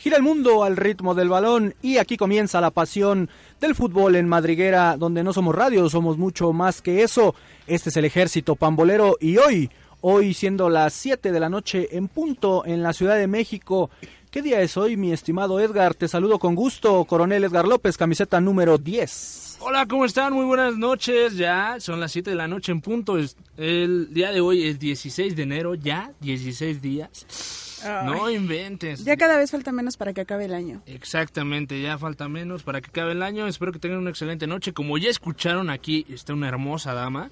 Gira el mundo al ritmo del balón y aquí comienza la pasión del fútbol en Madriguera, donde no somos radio, somos mucho más que eso. Este es el ejército pambolero y hoy, hoy siendo las 7 de la noche en punto en la Ciudad de México. ¿Qué día es hoy, mi estimado Edgar? Te saludo con gusto, coronel Edgar López, camiseta número 10. Hola, ¿cómo están? Muy buenas noches. Ya son las 7 de la noche en punto. El día de hoy es 16 de enero, ya 16 días. No inventes. Ya cada vez falta menos para que acabe el año. Exactamente, ya falta menos para que acabe el año. Espero que tengan una excelente noche. Como ya escucharon aquí, está una hermosa dama.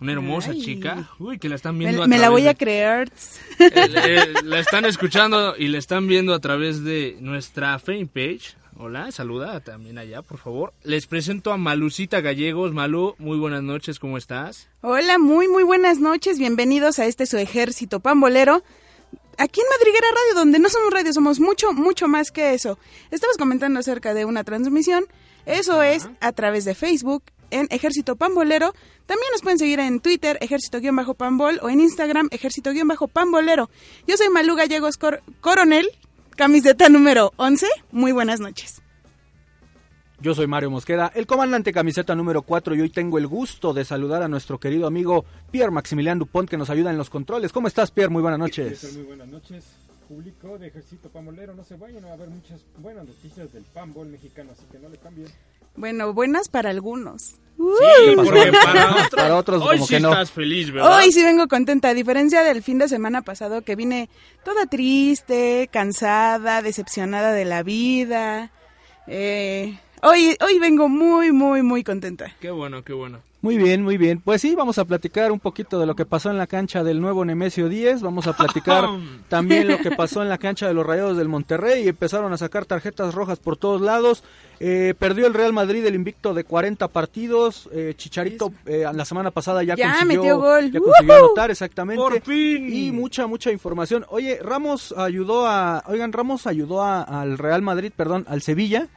Una hermosa chica. Uy, que la están viendo. Me, me la voy a creer. la están escuchando y la están viendo a través de nuestra fanpage. Hola, saluda también allá, por favor. Les presento a Malucita Gallegos. Malu, muy buenas noches, ¿cómo estás? Hola, muy, muy buenas noches. Bienvenidos a este su ejército pambolero aquí en Madriguera Radio, donde no somos radio, somos mucho, mucho más que eso. Estamos comentando acerca de una transmisión. Eso es a través de Facebook, en Ejército Pambolero. También nos pueden seguir en Twitter, Ejército-Pambol, o en Instagram, Ejército-Pambolero. Yo soy Malú Gallegos Coronel, camiseta número 11. Muy buenas noches. Yo soy Mario Mosqueda, el comandante camiseta número 4 y hoy tengo el gusto de saludar a nuestro querido amigo Pierre Maximilian Dupont que nos ayuda en los controles. ¿Cómo estás Pierre? Muy buenas noches. Muy buenas noches, público de Ejército Pambolero. No se vayan, a haber muchas buenas noticias del pambol mexicano, así que no le cambien. Bueno, buenas para algunos. Sí, porque para otros, hoy como sí que no. estás feliz, ¿verdad? Hoy sí vengo contenta, a diferencia del fin de semana pasado que vine toda triste, cansada, decepcionada de la vida. Eh, Hoy, hoy vengo muy, muy, muy contenta. Qué bueno, qué bueno. Muy bien, muy bien. Pues sí, vamos a platicar un poquito de lo que pasó en la cancha del nuevo Nemesio 10. Vamos a platicar también lo que pasó en la cancha de los Rayados del Monterrey. Empezaron a sacar tarjetas rojas por todos lados. Eh, perdió el Real Madrid el invicto de 40 partidos. Eh, Chicharito eh, la semana pasada ya, consiguió, metió gol. Ya consiguió anotar, exactamente. Por fin. Y mucha, mucha información. Oye, Ramos ayudó a... Oigan, Ramos ayudó al Real Madrid, perdón, al Sevilla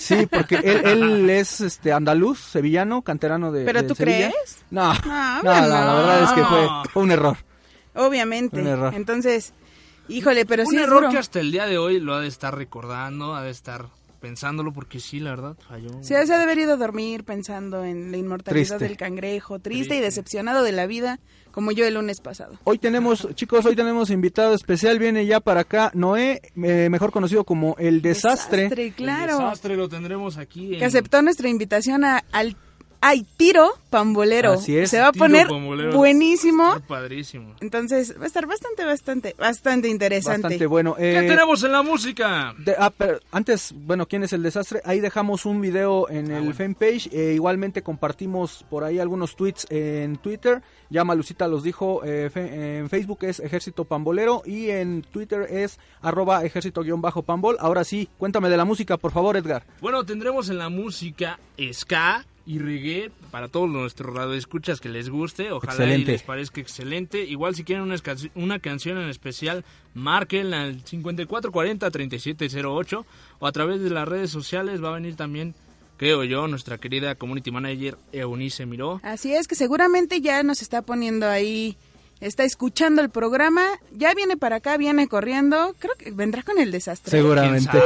Sí, porque él, es este andaluz, sevillano, canterano de. ¿Pero tú crees? No, no, la verdad es que fue, un error. Obviamente. Un error. Entonces, híjole, pero un sí. Un error que hasta el día de hoy lo ha de estar recordando, ha de estar pensándolo porque sí, la verdad, falló. Sí, se ha de haber ido a dormir pensando en la inmortalidad del cangrejo, triste, y decepcionado de la vida, como yo el lunes pasado. Hoy tenemos, chicos, hoy tenemos invitado especial, viene ya para acá Noé, eh, mejor conocido como El Desastre. Desastre, claro. El Desastre lo tendremos aquí. Que aceptó nuestra invitación a, al hay tiro pambolero. Así es. Se va a poner buenísimo. padrísimo. Entonces va a estar bastante, bastante, bastante interesante. Bastante bueno. ¿Qué eh, tenemos en la música? Ah, antes, bueno, ¿quién es el desastre? Ahí dejamos un video en ah, el fanpage. Eh, igualmente compartimos por ahí algunos tweets en Twitter. Ya Malucita los dijo. Eh, en Facebook es Ejército Pambolero y en Twitter es arroba ejército-pambol. Ahora sí, cuéntame de la música, por favor, Edgar. Bueno, tendremos en la música ska y reggae para todos nuestros radioescuchas que les guste. Ojalá y les parezca excelente. Igual si quieren una, una canción en especial, márquenla al 5440-3708 o a través de las redes sociales va a venir también creo yo, nuestra querida community manager Eunice Miró. Así es que seguramente ya nos está poniendo ahí está escuchando el programa, ya viene para acá, viene corriendo, creo que vendrá con el desastre. Seguramente.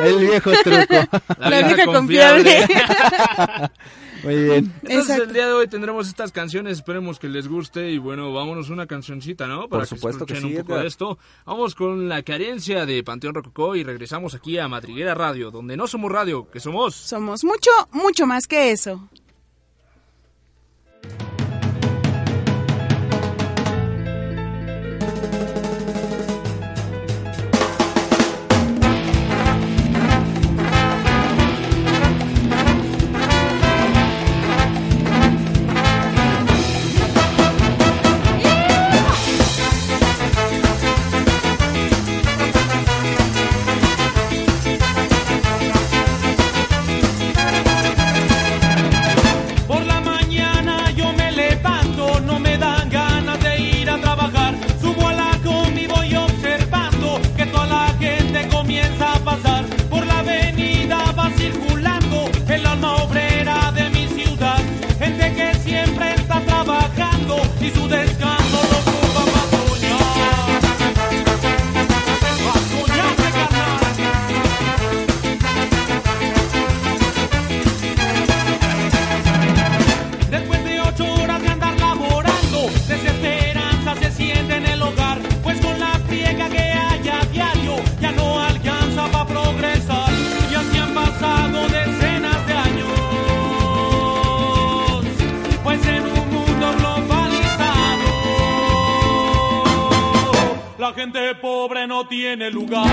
El viejo truco. La, vieja, confiable. Muy bien. Entonces el día de hoy tendremos estas canciones, esperemos que les guste y bueno, vámonos una cancioncita, ¿no? Para Por supuesto que, sí, un poco de esto. Vamos con la carencia de Panteón Rococó y regresamos aquí a Madriguera Radio, donde no somos radio, que somos... Somos mucho, mucho más que eso. gente pobre no tiene lugar.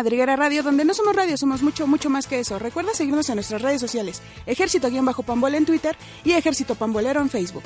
Madriguera Radio, donde no somos radio, somos mucho, mucho más que eso. Recuerda seguirnos en nuestras redes sociales, Ejército-Pambola en Twitter y Ejército Pambolero en Facebook.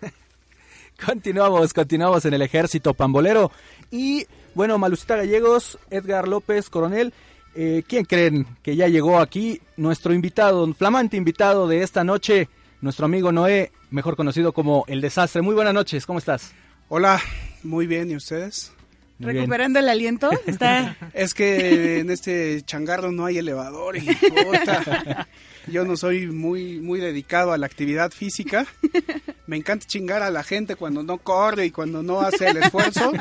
Continuamos, continuamos en el ejército pambolero. Y bueno, Malucita Gallegos, Edgar López Coronel, eh, ¿quién creen que ya llegó aquí? Nuestro invitado, flamante invitado de esta noche, nuestro amigo Noé, mejor conocido como El Desastre. Muy buenas noches, ¿cómo estás? Hola, muy bien, ¿y ustedes? Bien. Recuperando el aliento, está... Es que en este changarro no hay elevador y puta, yo no soy muy muy dedicado a la actividad física. Me encanta chingar a la gente cuando no corre y cuando no hace el esfuerzo,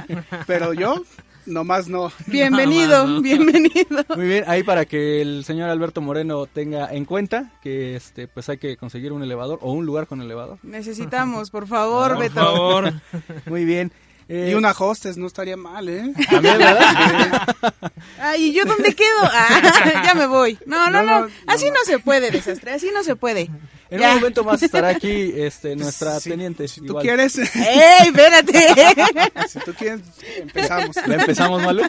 pero yo nomás no. Bienvenido, No, no. bienvenido. Muy bien, ahí para que el señor Alberto Moreno tenga en cuenta que este pues hay que conseguir un elevador o un lugar con elevador. Necesitamos, por favor, Por Beto. favor. Muy bien. Eh, Y una hostess no estaría mal, ¿eh? también, ¿verdad? Ay, ¿y yo dónde quedo? Ah, ya me voy. No, no, No, no, no, así no, no se puede, desastre, así no se puede. En Ya. un momento más estará aquí este nuestra Si- teniente. Si tú quieres, ¡Ey, espérate! si tú quieres, empezamos. ¿Ya empezamos, Malu?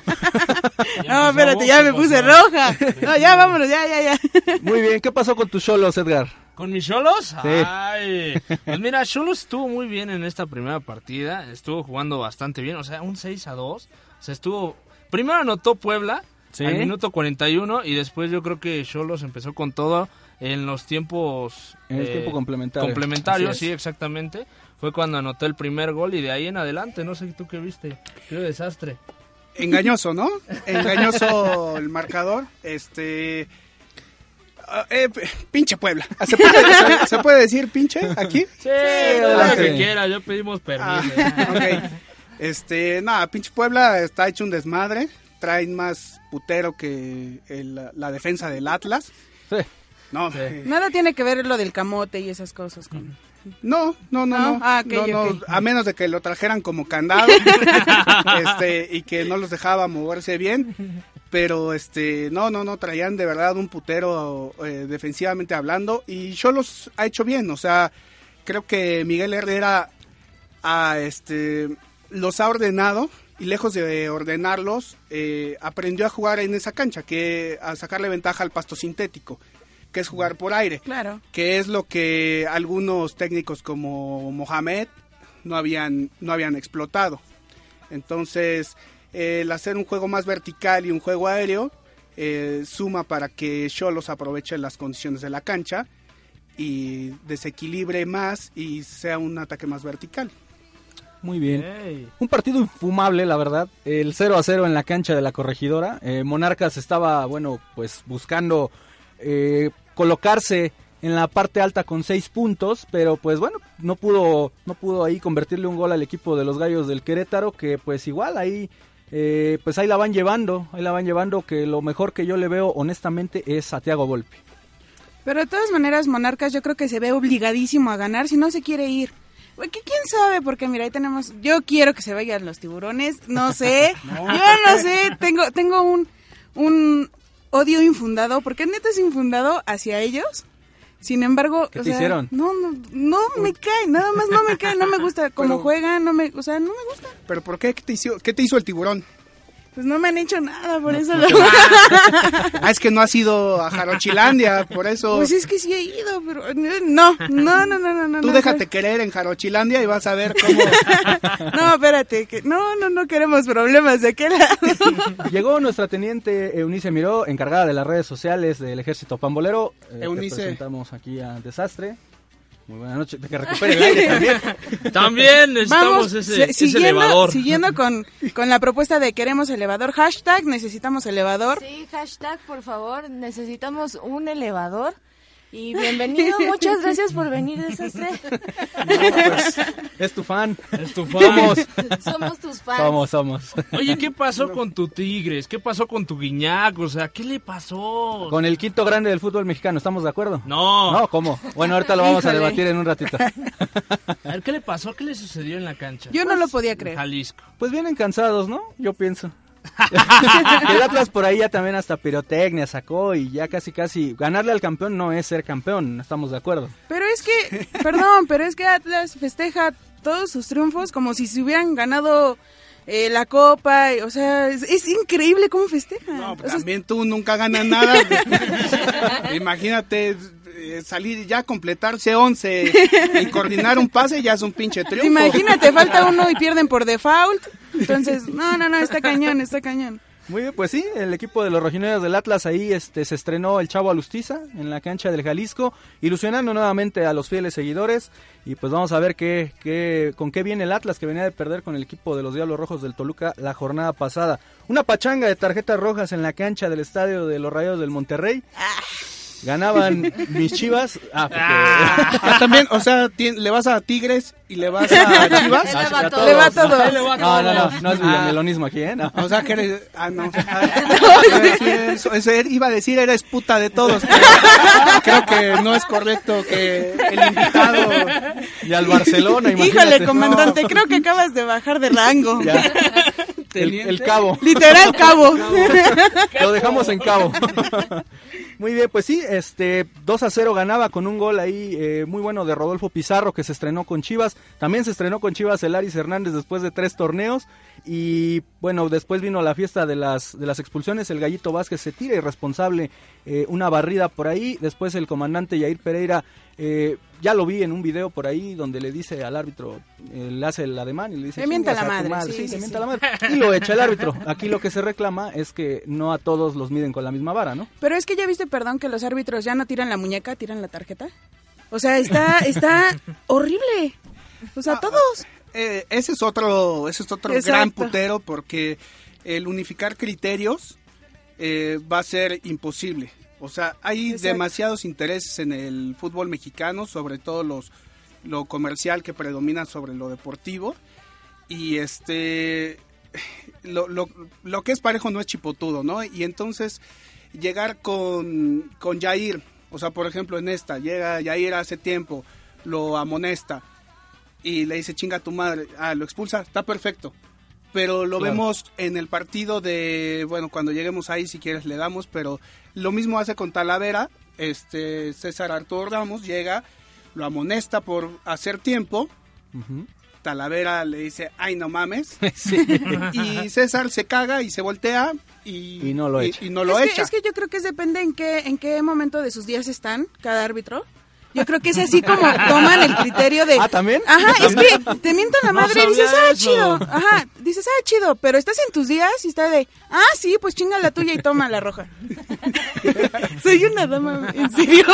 No, espérate, ya me puse roja. No, ya vámonos, ya, ya, ya. Muy bien, ¿qué pasó con tus solos, Edgar? ¿Con mis Cholos? Sí. Ay. Pues mira, Cholos estuvo muy bien en esta primera partida. Estuvo jugando bastante bien. O sea, un 6 a 2. O sea, estuvo. Primero anotó Puebla Sí. al minuto 41. Y después yo creo que Cholos empezó con todo en los tiempos. En el tiempo complementario. Complementarios, Así sí, exactamente. Fue cuando anotó el primer gol y de ahí en adelante. No sé tú qué viste. Qué desastre. Engañoso, ¿no? Engañoso el marcador. Este. Ah, eh, p- pinche Puebla. ¿Se puede, se- se puede decir pinche aquí? Sí, lo que quiera. Ya pedimos Ah, permiso. ok. Este, nada, pinche Puebla está hecho un desmadre. Traen más putero que el- la defensa del Atlas. Sí. No, Sí. eh, Nada tiene que ver lo del camote y esas cosas. Con... no, no, no, ¿No? no. Ah, No. A menos de que lo trajeran como candado este, y que no los dejaba moverse bien. Pero este, no, no, no, traían de verdad un putero eh, defensivamente hablando. Y Cholos ha hecho bien. O sea, creo que Miguel Herrera a este los ha ordenado y lejos de ordenarlos eh, aprendió a jugar en esa cancha que a sacarle ventaja al pasto sintético que es jugar por aire Claro. que es lo que algunos técnicos como Mohamed no habían no habían explotado entonces el hacer un juego más vertical y un juego aéreo eh, suma para que Cholos aproveche las condiciones de la cancha y desequilibre más y sea un ataque más vertical Muy bien. Un partido infumable, la verdad. El 0 a 0 en la cancha de la corregidora. Eh, Monarcas estaba, bueno, pues buscando eh, colocarse en la parte alta con seis puntos, pero pues bueno, no pudo, no pudo ahí convertirle un gol al equipo de los Gallos del Querétaro, que pues igual ahí, eh, pues ahí la van llevando, ahí la van llevando, que lo mejor que yo le veo honestamente es a Thiago Volpi. Pero de todas maneras, Monarcas yo creo que se ve obligadísimo a ganar si no se quiere ir. Güey, que quién sabe, porque mira, ahí tenemos, yo quiero que se vayan los tiburones, no sé, yo no sé, tengo, tengo un, un odio infundado, porque neta es infundado hacia ellos. Sin embargo, ¿Qué o te sea, hicieron? No, no, no me cae, nada más no me cae, no me gusta cómo Pero- juegan, no me, o sea, no me gusta. pero ¿por qué? ¿Qué te hizo, qué te hizo el tiburón? Pues no me han hecho nada, por eso lo... Ah, es que no has ido a Jarochilandia, por eso Pues es que sí he ido, pero no, no, no, no, no, no. tú no, déjate querer en Jarochilandia y vas a ver cómo No, espérate, que no, no, no queremos problemas de aquel lado. Llegó nuestra teniente Eunice Miró, encargada de las redes sociales del Ejército Pambolero. Eh, te Eunice. presentamos aquí a Desastre. Muy buenas noches, que recupere el aire también. También necesitamos Vamos, ese, se- ese siguiendo, elevador. siguiendo con, con la propuesta de queremos elevador, hashtag necesitamos elevador. Sí, hashtag, por favor, necesitamos un elevador. Y bienvenido, muchas gracias por venir, desastre. Es tu fan. Es tu Somos, Somos tus fans. somos, somos. Oye, ¿qué pasó con tu Tigres? ¿Qué pasó con tu Guiñac? O sea, ¿qué le pasó? Con el quinto grande del fútbol mexicano, ¿estamos de acuerdo? No. No, ¿cómo? Bueno, ahorita lo vamos a debatir en un ratito. A ver, ¿qué le pasó? ¿Qué le sucedió en la cancha? Yo no lo podía creer. Jalisco. Pues vienen cansados, ¿no? Yo pienso. El Atlas por ahí ya también hasta pirotecnia sacó y ya casi casi ganarle al campeón no es ser campeón, estamos de acuerdo. Pero es que, perdón, pero es que Atlas festeja todos sus triunfos como si se hubieran ganado eh, la copa, y, o sea, es, es increíble cómo festejan. No, O pues sea, también tú nunca ganas nada. Imagínate, eh, salir ya completarse 11 y coordinar un pase ya es un pinche triunfo. Imagínate, falta uno y pierden por default. Entonces, no, no, no, está cañón, está cañón. Muy bien, pues sí, el equipo de los rojinegros del Atlas ahí este se estrenó el Chavo Alustiza en la cancha del Jalisco, ilusionando nuevamente a los fieles seguidores y pues vamos a ver qué, qué con qué viene el Atlas que venía de perder con el equipo de los Diablos Rojos del Toluca la jornada pasada. Una pachanga de tarjetas rojas en la cancha del estadio de los Rayos del Monterrey. Ganaban mis Chivas. Ah, porque- Ah, también, o sea, le vas a Tigres y le vas a Chivas. Le va a. Le va. No, no, no, no es villamelonismo aquí, ¿eh? No. O sea, que eres... Ah, no. Ah, sí, eso, eso iba a decir, eres puta de todos. pero creo que no es correcto que el invitado... Y al Barcelona, imagínate. Híjole, comandante, creo que acabas de bajar de rango. Ya. El, el cabo. Literal cabo. Lo dejamos en cabo. Muy bien, pues sí, este 2 a 0 ganaba con un gol ahí eh, muy bueno de Rodolfo Pizarro que se estrenó con Chivas. También se estrenó con Chivas el Aris Hernández después de tres torneos. Y bueno, después vino la fiesta de las, de las expulsiones. El Gallito Vázquez se tira irresponsable eh, una barrida por ahí. Después el comandante Yair Pereira, eh, ya lo vi en un video por ahí donde le dice al árbitro, eh, le hace el ademán y le dice: Te mienta "Chingas la madre", sí, sí, sí, te mienta sí. la madre. Y lo echa el árbitro. Aquí lo que se reclama es que no a todos los miden con la misma vara, ¿no? Pero es que ya viste, perdón, que los árbitros ya no tiran la muñeca, tiran la tarjeta. O sea, está, está horrible. O sea, todos. Eh, ese es otro, ese es otro Exacto. gran putero porque el unificar criterios eh, va a ser imposible. O sea, hay Exacto. demasiados intereses en el fútbol mexicano, sobre todo los lo comercial que predomina sobre lo deportivo y este lo, lo, lo que es parejo no es chipotudo, ¿no? Y entonces llegar con, con Jair, o sea, por ejemplo en esta, llega Jair hace tiempo, lo amonesta y le dice chinga a tu madre, ah, lo expulsa, está perfecto. Pero lo Claro. vemos en el partido de, bueno, cuando lleguemos ahí si quieres le damos, pero lo mismo hace con Talavera, este César Arturo Ramos llega, lo amonesta por hacer tiempo. Talavera le dice, ay no mames, Sí. y César se caga y se voltea y, Y no lo y- echa. y no lo es, echa. Que, es que yo creo que es depende en qué, en qué momento de sus días están cada árbitro. Yo creo que es así como toman el criterio de... Ah, ¿también? Ajá, es que te mientan la No madre y dices, ah, eso. chido. Ajá, dices, ah, chido, pero estás en tus días y está de, ah, sí, pues chinga la tuya y toma la roja. Soy una dama, en serio.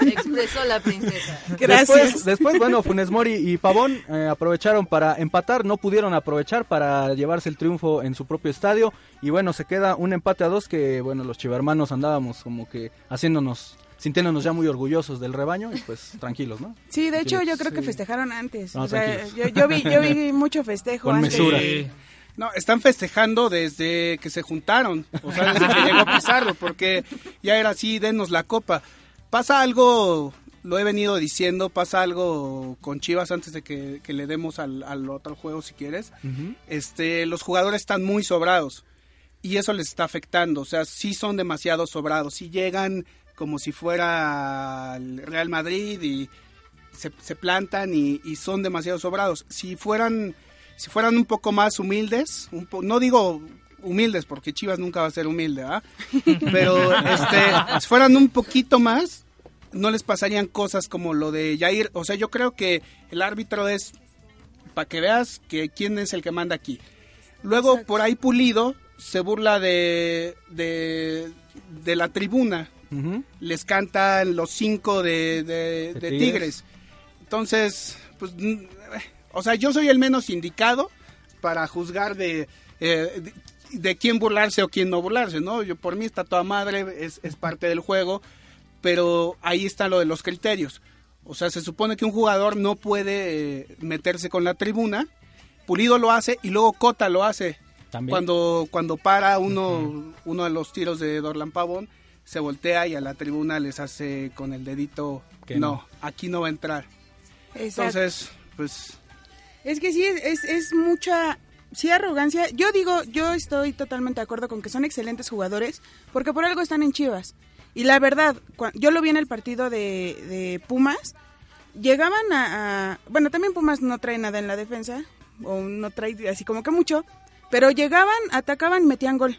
Expresó la princesa. Gracias. Después, después, bueno, Funes Mori y Pavón eh, aprovecharon para empatar, no pudieron aprovechar para llevarse el triunfo en su propio estadio y bueno, se queda un empate a dos que bueno, los chivermanos andábamos como que haciéndonos, sintiéndonos ya muy orgullosos del rebaño y pues tranquilos, ¿no? Sí, de hecho yo creo que festejaron antes. No, o sea, yo, yo vi, yo vi mucho festejo Con antes. mesura. Sí. No, están festejando desde que se juntaron, o sea, desde que llegó Pizarro, porque ya era así, denos la copa. Pasa algo, lo he venido diciendo, pasa algo con Chivas antes de que, que le demos al, al otro juego si quieres. Este, los jugadores están muy sobrados y eso les está afectando, o sea, sí son demasiado sobrados, sí llegan como si fuera el Real Madrid y se, se plantan y, y son demasiado sobrados. Si fueran, si fueran un poco más humildes, un po- no digo humildes porque Chivas nunca va a ser humilde, ¿ah? Pero este, si fueran un poquito más, no les pasarían cosas como lo de Jair. O sea, yo creo que el árbitro es para que veas que quién es el que manda aquí. Luego por ahí Pulido se burla de, de, de la tribuna Les cantan los cinco de, de- De de Tigres. tigres. Entonces, pues, o sea, yo soy el menos indicado para juzgar de, eh, de, de quién burlarse o quién no burlarse, ¿no? Yo por mí está toda madre, es, es parte del juego, pero ahí está lo de los criterios. O sea, se supone que un jugador no puede eh, meterse con la tribuna, Pulido lo hace y luego Cota lo hace. También. Cuando, cuando para uno, uno de los tiros de Dorlan Pavón, se voltea y a la tribuna les hace con el dedito, Que no, no. aquí no va a entrar. Exacto. Entonces, pues, Es que sí, es, es, es mucha, sí, arrogancia. Yo digo, yo estoy totalmente de acuerdo con que son excelentes jugadores, porque por algo están en Chivas. Y la verdad, cua- yo lo vi en el partido de, de Pumas, llegaban a, a- Bueno, también Pumas no trae nada en la defensa, o no trae así como que mucho, pero llegaban, atacaban y metían gol.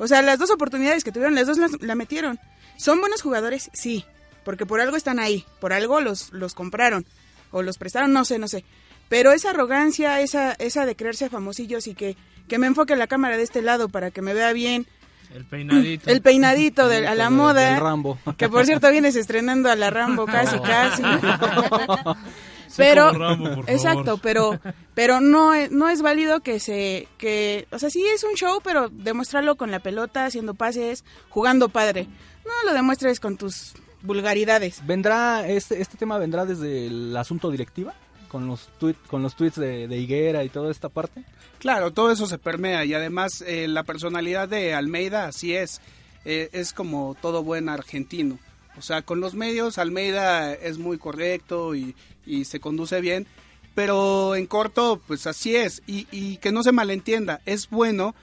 O sea, las dos oportunidades que tuvieron, las dos las- la metieron. ¿Son buenos jugadores? Sí. porque por algo están ahí, por algo los, los compraron o los prestaron, no sé, no sé. Pero esa arrogancia, esa, esa de creerse famosillos y que, que me enfoque la cámara de este lado para que me vea bien, El peinadito. el peinadito de, a la moda, Rambo. que por cierto vienes estrenando a la Rambo casi, Oh. casi. Pero como Rambo, por favor. exacto pero pero no es, no es válido que se que o sea sí es un show pero demuéstralo con la pelota haciendo pases jugando padre no lo demuestres con tus vulgaridades ¿Vendrá, este, este tema vendrá desde el asunto directiva? Con los, tuit, con los tweets de, de Higuera y toda esta parte. Claro, todo eso se permea y además eh, la personalidad de Almeida así es, eh, es como todo buen argentino. O sea, con los medios Almeida es muy correcto y, y se conduce bien, pero en corto pues así es y, que no se malentienda, es bueno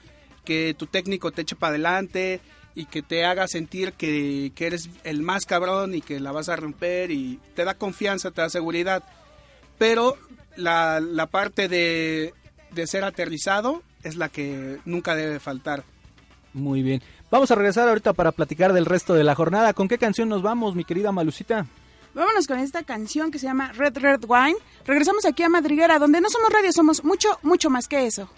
que tu técnico te eche para adelante y que te haga sentir que, eres el más cabrón y que la vas a romper y te da confianza, te da seguridad pero la, la parte de, de ser aterrizado es la que nunca debe faltar. Muy bien. Vamos a regresar ahorita para platicar del resto de la jornada. ¿Con qué canción nos vamos, mi querida Malucita? vámonos con esta canción que se llama Red Red Wine regresamos aquí a Madriguera donde no somos radio somos mucho mucho más que eso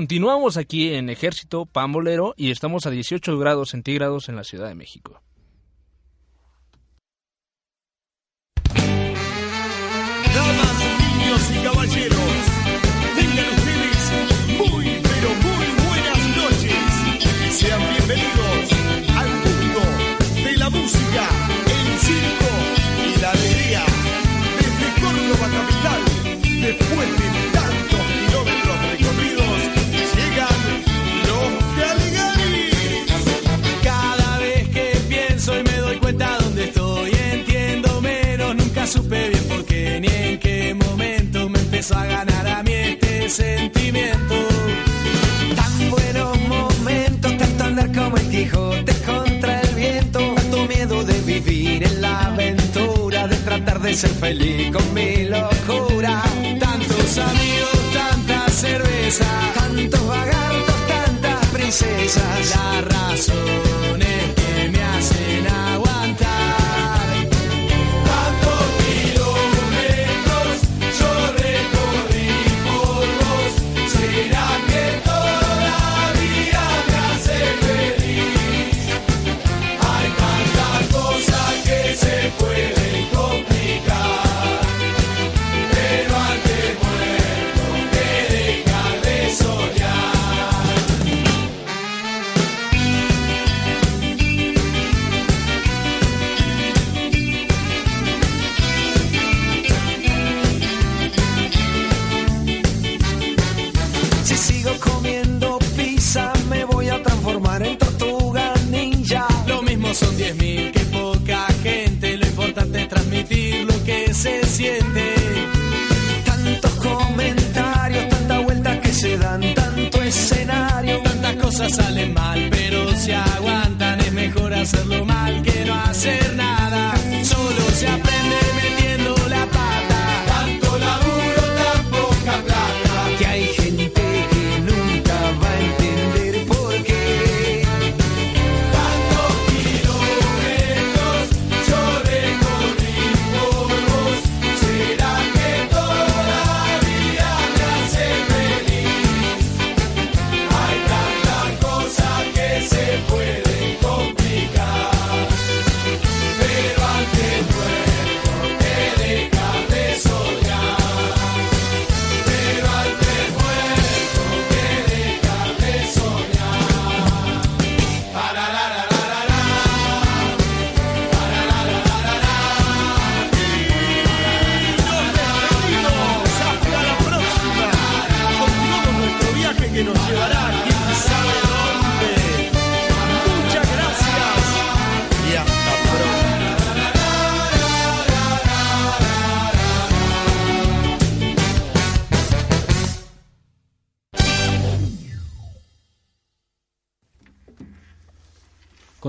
Continuamos aquí en Ejército Pambolero y estamos a 18 grados centígrados en la Ciudad de México. a ganar a mí este sentimiento. Tan buenos momentos, tanto andar como el Quijote contra el viento, tanto miedo de vivir en la aventura, de tratar de ser feliz con mi locura. Tantos amigos, tanta cerveza, tantos vagantos, tantas princesas, la razón. Cosas salen mal, pero se aguantan. Es mejor hacerlo mal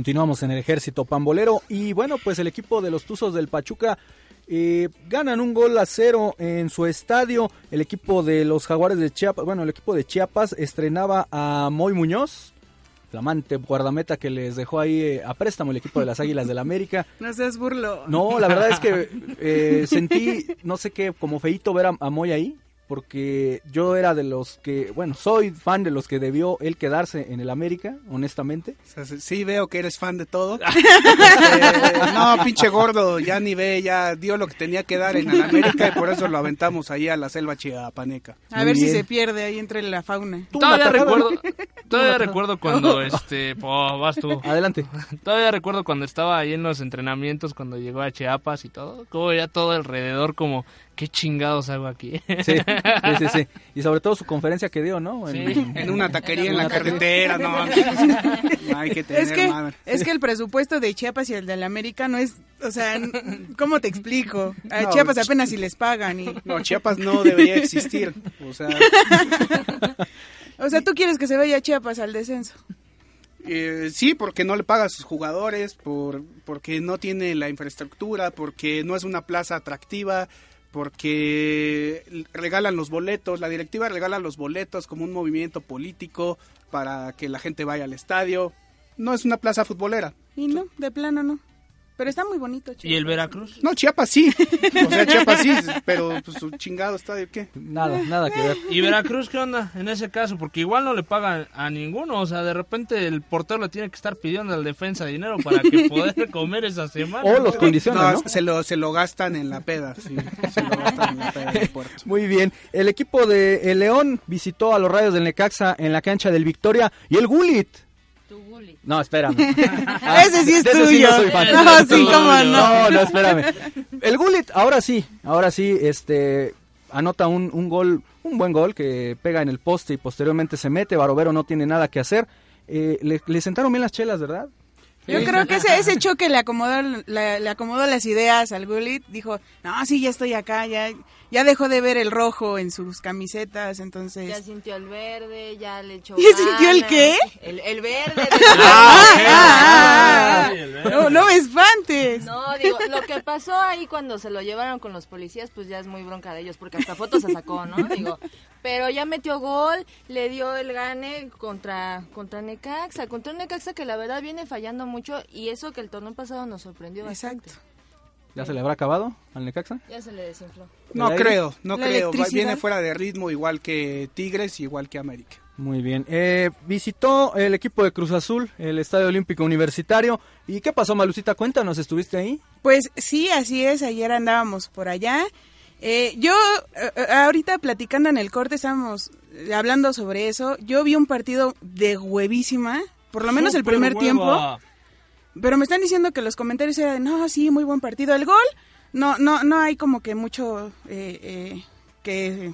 Continuamos en el ejército pambolero y bueno, pues el equipo de los Tuzos del Pachuca eh, ganan un gol a cero en su estadio. El equipo de los Jaguares de Chiapas, bueno, el equipo de Chiapas estrenaba a Moy Muñoz, flamante guardameta que les dejó ahí eh, a préstamo el equipo de las Águilas del América. No seas burlo. No, la verdad es que eh, sentí, no sé qué, como feito ver a, a Moy ahí, porque yo era de los que, bueno, soy fan de los que debió él quedarse en el América, honestamente. O sea, sí- sí veo que eres fan de todo. Este, no, pinche gordo, ya ni ve, ya dio lo que tenía que dar en el América y por eso lo aventamos ahí a la selva chiapaneca. A Muy ver si se pierde ahí entre la fauna. Todavía recuerdo, todavía recuerdo cuando, este, po, vas tú. Adelante. Todavía recuerdo cuando estaba ahí en los entrenamientos, cuando llegó a Chiapas y todo, como ya todo alrededor, como, ¿qué chingados hago aquí? Sí, sí, sí, sí. Y sobre todo su conferencia que dio, ¿no? En- Sí. En una taquería en la carretera, no. no hay que tener Es que, madre. es que el presupuesto de Chiapas y el del América no es, o sea, ¿cómo te explico? A No, Chiapas ch- apenas si les pagan y, No, Chiapas no debería existir. O sea, o sea, tú quieres que se vaya Chiapas al descenso. eh, sí, porque no le paga a sus jugadores, por, porque no tiene la infraestructura, porque no es una plaza atractiva, porque regalan los boletos, la directiva regala los boletos como un movimiento político para que la gente vaya al estadio. No es una plaza futbolera. Y no, de plano no. Pero está muy bonito, Chiapas. ¿Y el Veracruz? No, Chiapas sí. O sea, Chiapas sí, pero pues, su chingado estadio, ¿qué? Nada, nada que ver. ¿Y Veracruz qué onda en ese caso? Porque igual no le pagan a ninguno. O sea, de repente el portero le tiene que estar pidiendo al defensa dinero para que poder comer esa semana. O los condicionan, ¿no? Se, lo, se lo gastan en la peda, sí. Se lo gastan en la peda del puerto. Muy bien. El equipo de El León visitó a los Rayos del Necaxa en la cancha del Victoria y el Gulit. No, espérame. Ah, Ese sí es tuyo. no soy fan. No, Ese sí, cómo no. No, no, espérame. El Gulit, ahora sí, ahora sí, este, anota un, un gol, un buen gol que pega en el poste y posteriormente se mete. Barovero no tiene nada que hacer. Eh, le, le sentaron bien las chelas, ¿verdad? Yo creo que ese, ese choque le acomodó, la- le acomodó las ideas al Gullit. Dijo, no, sí, ya estoy acá, ya, ya dejó de ver el rojo en sus camisetas, entonces... Ya sintió el verde, ya le echó ¿Ya sintió el qué? El, el. Ah, ah, ah, ah. verde. no, no me espantes. No, digo, lo que pasó ahí cuando se lo llevaron con los policías, pues ya es muy bronca de ellos, porque hasta fotos se sacó, ¿no? Digo, pero ya metió gol, le dio el gane contra contra Necaxa, contra un Necaxa que la verdad viene fallando mucho y eso que el torneo pasado nos sorprendió bastante. Exacto. ¿Ya se le habrá acabado al Necaxa? Ya se le desinfló. No creo, no La creo. Viene fuera de ritmo igual que Tigres, igual que América. Muy bien. Eh, visitó el equipo de Cruz Azul, el Estadio Olímpico Universitario. ¿Y qué pasó, Malucita? Cuéntanos, ¿estuviste ahí? Pues sí, así es, ayer andábamos por allá. Eh, yo, eh, eh, ahorita platicando en el corte, estábamos eh, hablando sobre eso. Yo vi un partido de huevísima, por lo menos el primer hueva. tiempo. Pero me están diciendo que los comentarios eran, no, sí, muy buen partido. El gol, no, no, no hay como que mucho eh, eh, que,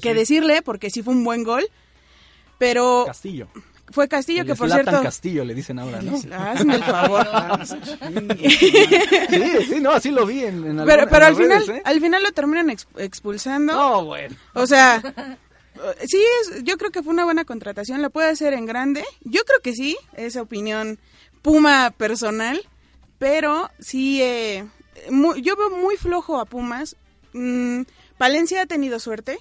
que decirle, porque sí fue un buen gol. Pero Castillo. fue Castillo, El que por Zlatan cierto... Castillo le dicen ahora, ¿no? Hazme el favor. sí, sí, no, así lo vi en, en Pero, alguna- pero en al final, ¿eh? al final lo terminan ex- expulsando. No, bueno. O sea, sí, es, yo creo que fue una buena contratación. ¿La puede hacer en grande? Yo creo que sí, esa opinión Puma personal. Pero sí, eh, mu- yo veo muy flojo a Pumas. Mm, Palencia ha tenido suerte,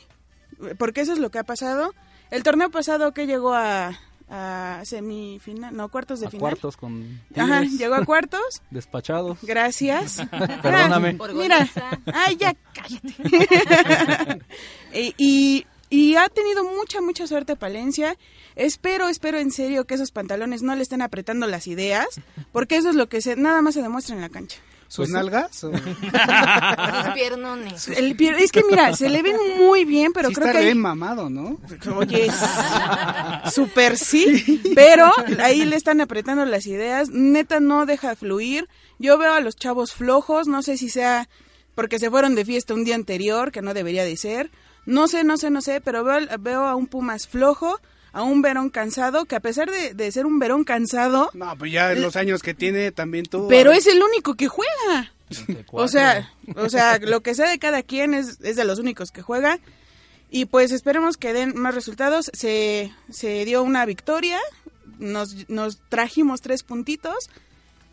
porque eso es lo que ha pasado. El torneo pasado que llegó a, a semifinal, no, cuartos de A final. cuartos con Ajá, llegó a cuartos. despachados. Gracias. Perdóname. Por Mira, ay, ya cállate. y, y, y ha tenido mucha, mucha suerte Palencia. Espero, espero en serio que esos pantalones no le estén apretando las ideas, porque eso es lo que se, nada más se demuestra en la cancha. ¿Sus Pues sí. nalgas? o- Sus piernones. El pie- es que mira, se le ven muy bien, pero sí creo está que hay- mamado, ¿no? Oye, es- super sí, pero ahí le están apretando las ideas, neta no deja fluir. Yo veo a los chavos flojos, no sé si sea porque se fueron de fiesta un día anterior, que no debería de ser. No sé, no sé, no sé, pero veo, veo a un Pumas flojo, a un Verón cansado, que a pesar de, de ser un Verón cansado, No, pues ya en los años que tiene también tú. pero es el único que juega. O sea, o sea, lo que sea de cada quien es, es de los únicos que juega. Y pues esperemos que den más resultados. Se, se dio una victoria, nos, nos trajimos tres puntitos,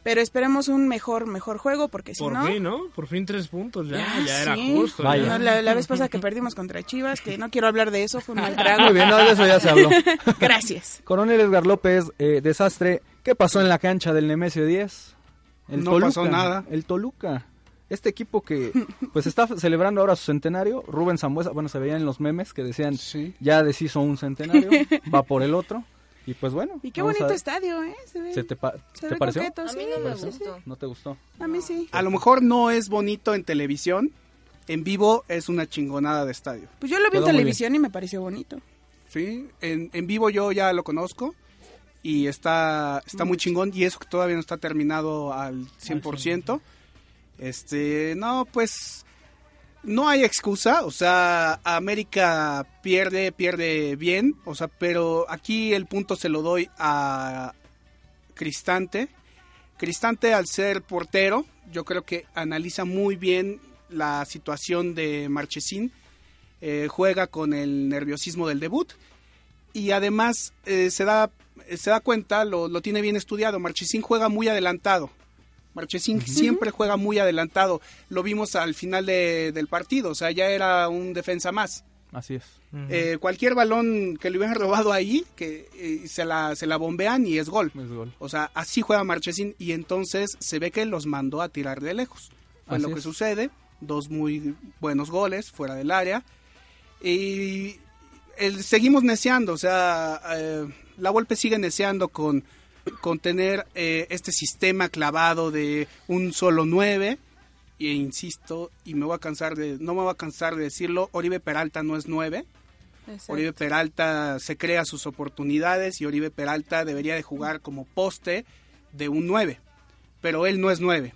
pero esperemos un mejor, mejor juego, porque si Por no... fin, ¿no? Por fin tres puntos, ya, Ya, ya era sí. justo. Vaya. ya. No, la, la vez pasada que perdimos contra Chivas, que no quiero hablar de eso, fue un mal trago. Muy bien, no, de eso ya se habló. Gracias. Coronel Edgar López, eh, desastre. ¿Qué pasó en la cancha del Nemesio 10? No pasó nada. El Toluca. Este equipo que pues está celebrando ahora su centenario, Rubén Zambuesa, bueno, se veía en los memes que decían, Sí. ya deshizo un centenario, va por el otro. Y pues bueno. Y qué bonito estadio, ¿eh? Se ve, ¿Se te, pa- se ¿te ve pareció? coqueto, A mí no me ¿Pareció? gustó. ¿No te gustó? A mí sí. A lo mejor no es bonito en televisión. En vivo es una chingonada de estadio. Pues yo lo vi en televisión y me pareció bonito. Sí, en, en vivo yo ya lo conozco y está, está muy chingón y eso que todavía no está terminado al 100%. Este, no, pues no hay excusa, o sea, América pierde, pierde bien, o sea, pero aquí el punto se lo doy a Cristante. Cristante al ser portero, yo creo que analiza muy bien la situación de Marchesín, eh, juega con el nerviosismo del debut y además eh, se da se da cuenta, lo, lo tiene bien estudiado, Marchesín juega muy adelantado. Marchesín siempre juega muy adelantado. Lo vimos al final de- del partido, o sea, ya era un defensa más. Así es. Eh, cualquier balón que le hubieran robado ahí, que eh, se, la, se la bombean y es gol. Es gol. O sea, así juega Marchesín y entonces se ve que los mandó a tirar de lejos. Fue Así lo que es. sucede, dos muy buenos goles fuera del área. Y el- seguimos neceando, o sea, eh, la Volpe sigue neceando con, con tener eh, este sistema clavado de un solo 9. E insisto, y me voy a cansar de, no me voy a cansar de decirlo, Oribe Peralta no es 9. Oribe Peralta se crea sus oportunidades y Oribe Peralta debería de jugar como poste de un 9, pero él no es 9.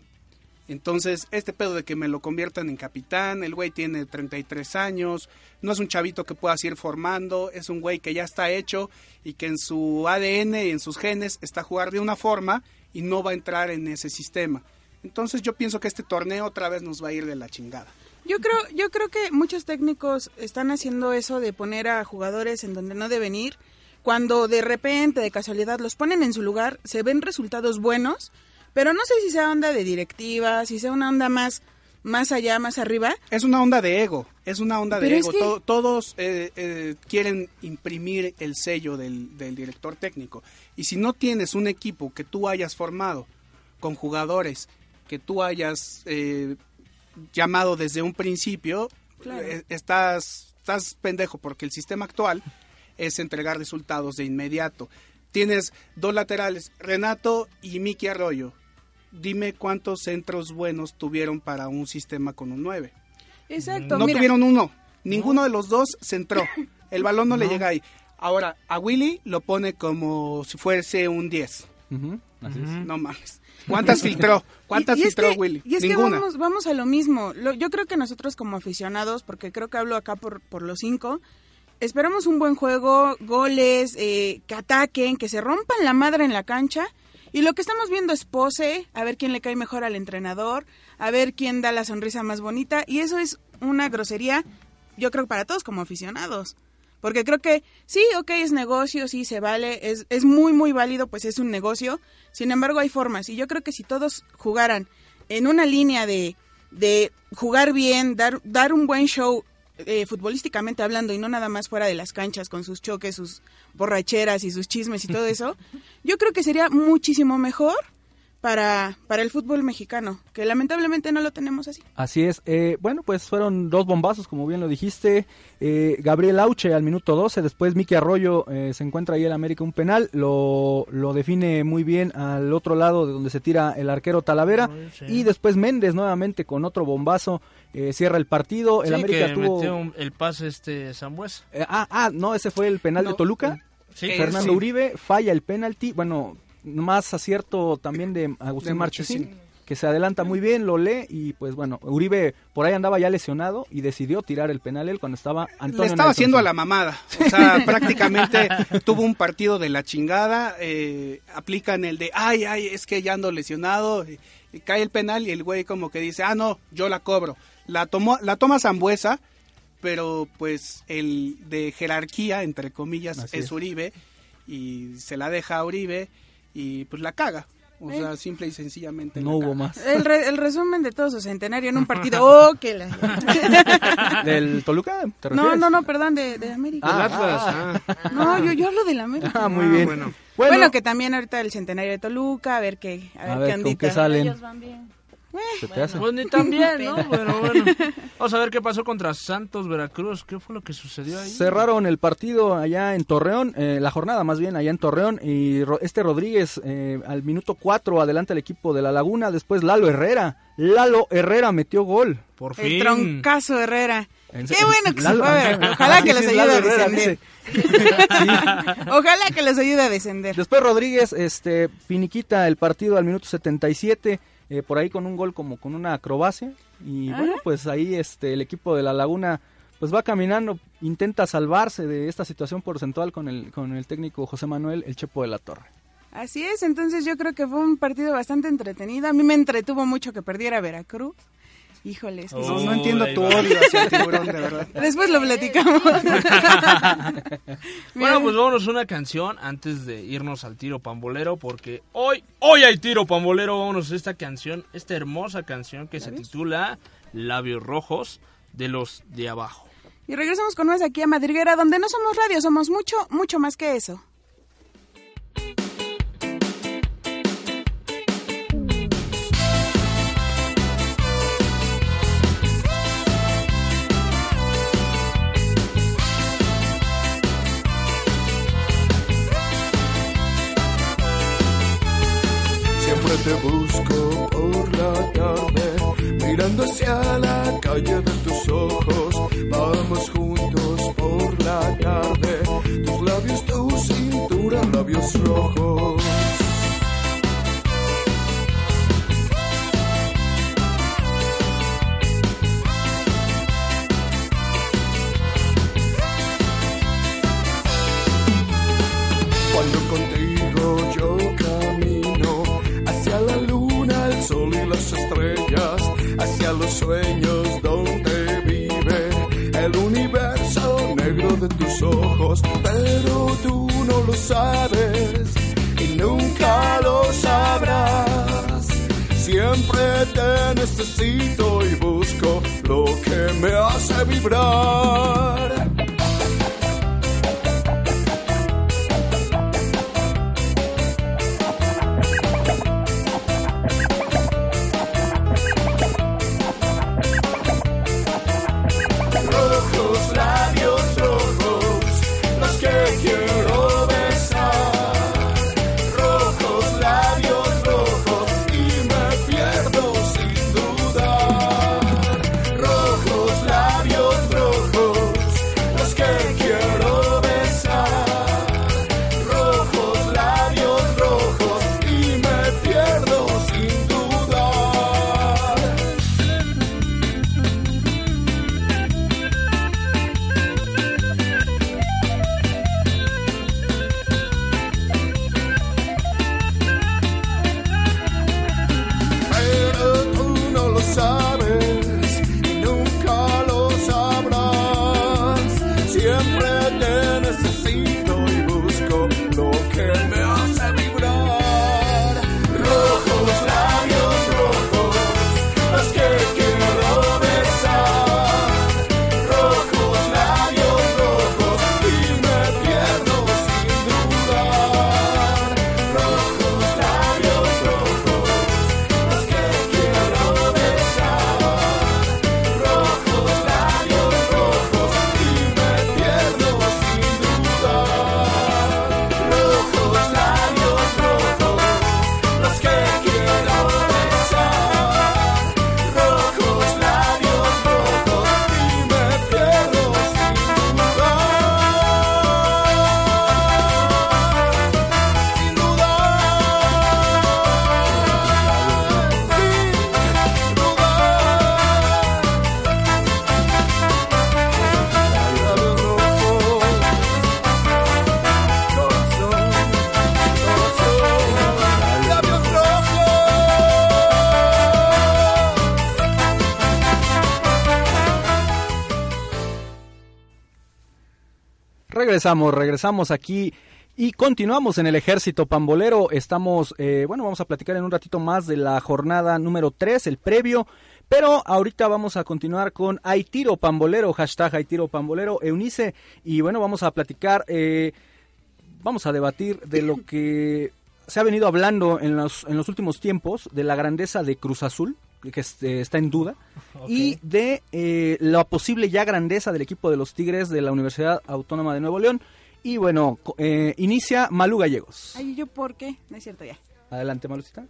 Entonces, este pedo de que me lo conviertan en capitán, el güey tiene 33 años, no es un chavito que puedas ir formando, es un güey que ya está hecho y que en su ADN y en sus genes está a jugar de una forma y no va a entrar en ese sistema. Entonces, yo pienso que este torneo otra vez nos va a ir de la chingada. Yo creo, yo creo que muchos técnicos están haciendo eso de poner a jugadores en donde no deben ir. Cuando de repente, de casualidad, los ponen en su lugar, se ven resultados buenos, pero no sé si sea onda de directiva, si sea una onda más, más allá, más arriba. Es una onda de ego, es una onda de Pero ego. que- To- todos eh, eh, quieren imprimir el sello del, del director técnico. Y si no tienes un equipo que tú hayas formado con jugadores que tú hayas eh, llamado desde un principio, Claro. eh, estás, estás pendejo porque el sistema actual es entregar resultados de inmediato. Tienes dos laterales, Renato y Miki Arroyo. Dime cuántos centros buenos tuvieron para un sistema con un 9. Exacto, No mira. tuvieron uno. Ninguno de los dos centró. El balón no, le llega ahí. Ahora, a Willy lo pone como si fuese un 10. Ujú, así es. No mames. ¿Cuántas filtró? ¿Cuántas Y- y es filtró que- Willy? Y es Ninguna. que vamos, vamos a lo mismo. Lo- yo creo que nosotros como aficionados, porque creo que hablo acá por, por los cinco, esperamos un buen juego, goles, eh, que ataquen, que se rompan la madre en la cancha. Y lo que estamos viendo es pose, a ver quién le cae mejor al entrenador, a ver quién da la sonrisa más bonita. Y eso es una grosería, yo creo, para todos como aficionados. Porque creo que sí, ok, es negocio, sí, se vale, es, es muy, muy válido, pues es un negocio. Sin embargo, hay formas. Y yo creo que si todos jugaran en una línea de, de jugar bien, dar, dar un buen show eh, futbolísticamente hablando y no nada más fuera de las canchas con sus choques, sus borracheras y sus chismes y todo eso, yo creo que sería muchísimo mejor para, para el fútbol mexicano, que lamentablemente no lo tenemos así. Así es. Eh, bueno, pues fueron dos bombazos, como bien lo dijiste. Eh, Gabriel Auche al minuto 12, después Miki Arroyo eh, se encuentra ahí el América un penal, lo, lo define muy bien al otro lado de donde se tira el arquero Talavera. Sí. Y después Méndez nuevamente con otro bombazo eh, cierra el partido. El Sí, América que tuvo... metió un- el pase este Zambuesa. Eh, ah, ah, no, ese fue el penal de Toluca. Sí, Fernando sí. Uribe falla el penalti. Bueno, más acierto también de Agustín De Marchesín, Marchesín. que se adelanta muy bien, lo lee y pues bueno, Uribe por ahí andaba ya lesionado y decidió tirar el penal él cuando estaba Antonio Le estaba Nelson. haciendo a la mamada. O sea, prácticamente tuvo un partido de la chingada. eh, aplican el de, ay, ay, es que ya ando lesionado. y- y cae el penal y el güey como que dice, ah, no, yo la cobro. La, tomó, la toma Zambuesa, pero pues el de jerarquía, entre comillas, es. Uribe. Y se la deja a Uribe y pues la caga. O Eh. sea, simple y sencillamente. No hubo más. El, re- el resumen de todo su centenario en un partido. ¡Oh, que la... ¿Del Toluca? ¿Te No, refieres? no, no, perdón, de, de América. Ah, Atlas, ah. ah. No, yo, yo hablo de la América. Ah, muy Ah, bien. bueno. Bueno, que también ahorita el centenario de Toluca, a ver qué, a ver, A qué ver, ¿con ondita. qué salen? Ellos van bien. ¿Se te hace? Pues ni tan bien, ¿no? Pero bueno. Vamos a ver qué pasó contra Santos Veracruz. ¿Qué fue lo que sucedió ahí? Cerraron el partido allá en Torreón, eh, la jornada más bien allá en Torreón, y este Rodríguez eh, al minuto 4 adelanta el equipo de La Laguna, después Lalo Herrera, Lalo Herrera metió gol. Por El fin. troncazo Herrera. En Qué se- bueno que se Lalo- fue a ver. Ojalá que los es, ayude a Herrera, descender. Ojalá que los ayude a descender. Después Rodríguez este, finiquita el partido al minuto 77, eh, por ahí con un gol como con una acrobacia. Y Ajá. bueno, pues ahí este, el equipo de La Laguna pues va caminando, intenta salvarse de esta situación porcentual con el, con el técnico José Manuel El Chepo de la Torre. Así es, entonces yo creo que fue un partido bastante entretenido. A mí me entretuvo mucho que perdiera Veracruz. Híjoles. que Oh. sí. No, entiendo tu va. odio hacia el tiburón, de verdad. Después lo platicamos. Bueno, pues vámonos a una canción antes de irnos al tiro pambolero, porque hoy, hoy hay tiro pambolero. Vámonos a esta canción, esta hermosa canción que se titula Labios Rojos de los de abajo. Y regresamos con más aquí a Madriguera, donde no somos radio, somos mucho, mucho más que eso. Te busco por la tarde, mirando hacia la calle de tus ojos. Vamos juntos por la tarde, tus labios, tu cintura, labios rojos. pero tú no lo sabes y nunca lo sabrás. Siempre te necesito y busco lo que me hace vibrar. Regresamos, regresamos aquí y continuamos en el ejército pambolero. Estamos, eh, bueno, vamos a platicar en un ratito más de la jornada número 3, el previo. Pero ahorita vamos a continuar con Hay pambolero, hashtag Hay pambolero, Eunice. Y bueno, vamos a platicar, eh, vamos a debatir de lo que se ha venido hablando en los, en los últimos tiempos, de la grandeza de Cruz Azul, que este, está en duda, y de eh, la posible ya grandeza del equipo de los Tigres de la Universidad Autónoma de Nuevo León. Y bueno, co- eh, inicia Malú Gallegos. Ay, ¿yo por qué? No es cierto ya. Adelante, Malucita.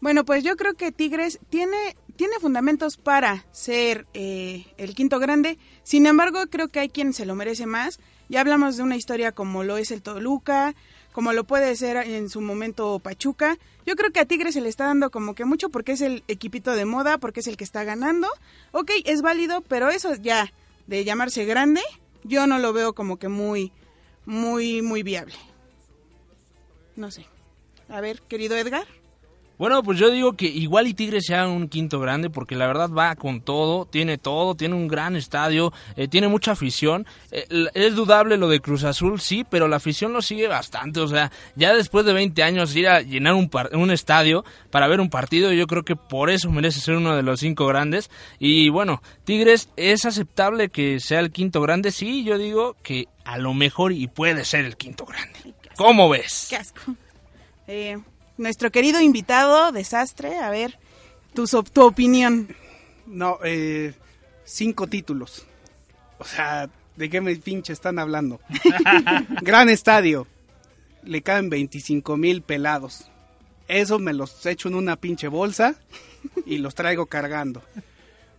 Bueno, pues yo creo que Tigres tiene, tiene fundamentos para ser eh, el quinto grande. Sin embargo, creo que hay quien se lo merece más. Ya hablamos de una historia como lo es el Toluca, como lo puede ser en su momento Pachuca. Yo creo que a Tigres se le está dando como que mucho porque es el equipito de moda, porque es el que está ganando. Ok, es válido, pero eso ya de llamarse grande, yo no lo veo como que muy, muy, muy viable. No sé. A ver, querido Edgar. Bueno, pues yo digo que igual y Tigres sea un quinto grande porque la verdad va con todo, tiene todo, tiene un gran estadio, eh, tiene mucha afición. Eh, es dudable lo de Cruz Azul, sí, pero la afición lo sigue bastante. O sea, ya después de 20 años ir a llenar un, par- un estadio para ver un partido, yo creo que por eso merece ser uno de los cinco grandes. Y bueno, Tigres es aceptable que sea el quinto grande, sí, yo digo que a lo mejor y puede ser el quinto grande. ¿Cómo ves? Qué asco. Eh, nuestro querido invitado, Desastre, a ver, tu, tu opinión. No, eh, cinco títulos. O sea, ¿de qué me pinche están hablando? Gran estadio. Le caen 25 mil pelados. Eso me los echo en una pinche bolsa y los traigo cargando.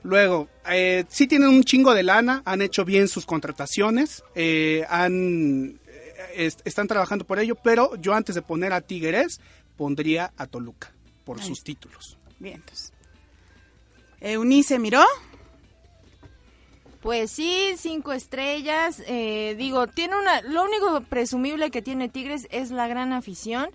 Luego, eh, sí tienen un chingo de lana, han hecho bien sus contrataciones, eh, han, eh, est- están trabajando por ello, pero yo antes de poner a Tigres, pondría a Toluca por Ahí sus títulos. Bien, entonces. Eunice miró. Pues sí, cinco estrellas. eh, digo, tiene una. Lo único presumible que tiene Tigres es la gran afición.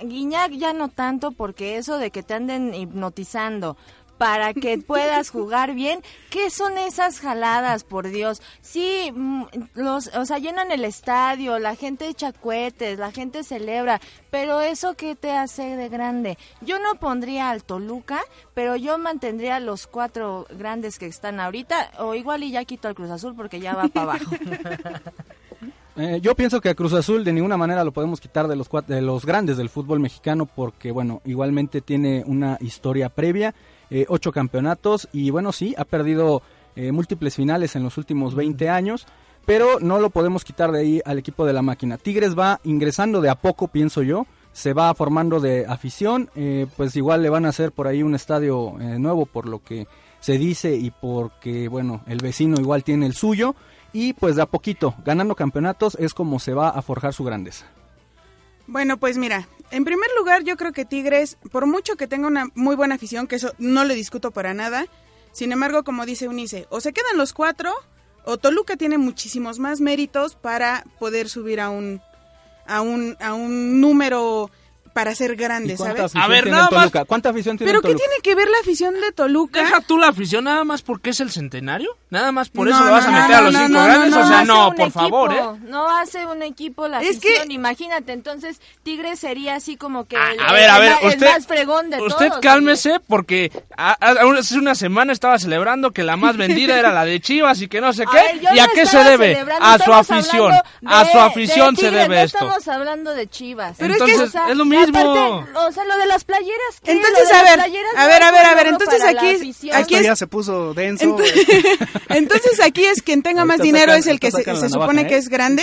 Guiñac ya no tanto porque eso de que te anden hipnotizando para que puedas jugar bien. ¿Qué son esas jaladas, por Dios? Sí, mm, los, o sea, llenan el estadio, la gente echa cohetes, la gente celebra, pero eso qué te hace de grande? Yo no pondría al Toluca, pero yo mantendría los cuatro grandes que están ahorita, o igual y ya quito al Cruz Azul porque ya va para abajo. Eh, yo pienso que a Cruz Azul de ninguna manera lo podemos quitar de los, cua- de los grandes del fútbol mexicano porque, bueno, igualmente tiene una historia previa, eh, ocho campeonatos y, bueno, sí, ha perdido eh, múltiples finales en los últimos 20 años, pero no lo podemos quitar de ahí al equipo de la máquina. Tigres va ingresando de a poco, pienso yo, se va formando de afición, eh, pues igual le van a hacer por ahí un estadio nuevo por lo que se dice y porque, bueno, el vecino igual tiene el suyo. Y pues de a poquito, ganando campeonatos es como se va a forjar su grandeza. Bueno, pues mira, en primer lugar yo creo que Tigres, por mucho que tenga una muy buena afición, que eso no le discuto para nada, sin embargo, como dice Unice, o se quedan los cuatro, o Toluca tiene muchísimos más méritos para poder subir a un, a un, a un número para ser grande, ¿Y cuánta ¿sabes? afición A ver, nada más- Toluca? ¿Cuánta afición tiene Pero ¿qué tiene que ver la afición de Toluca? Deja tú la afición nada más porque es el centenario. Nada más por No, eso lo vas a no, meter no, a los no, cinco no, grandes. no, o sea, no, por favor, ¿eh? No hace un equipo la Es afición, que- imagínate, entonces Tigres sería así como que A, el, a ver, a ver, el usted, más fregón de usted todos. cálmese porque hace una semana estaba celebrando que la más vendida era la de Chivas y que no sé A qué. ver, ¿Y a no qué se debe? A su afición. A su de se debe no esto. estamos hablando de Chivas. Pero es que- Entonces, es lo mismo. Aparte, o sea, lo de las playeras, ¿qué? Entonces, a ver, playeras a ver, a ver, a ver, entonces aquí- aquí es- ya se puso denso. Entonces aquí es quien tenga más dinero sacan- es el que se, supone ¿eh? que es grande.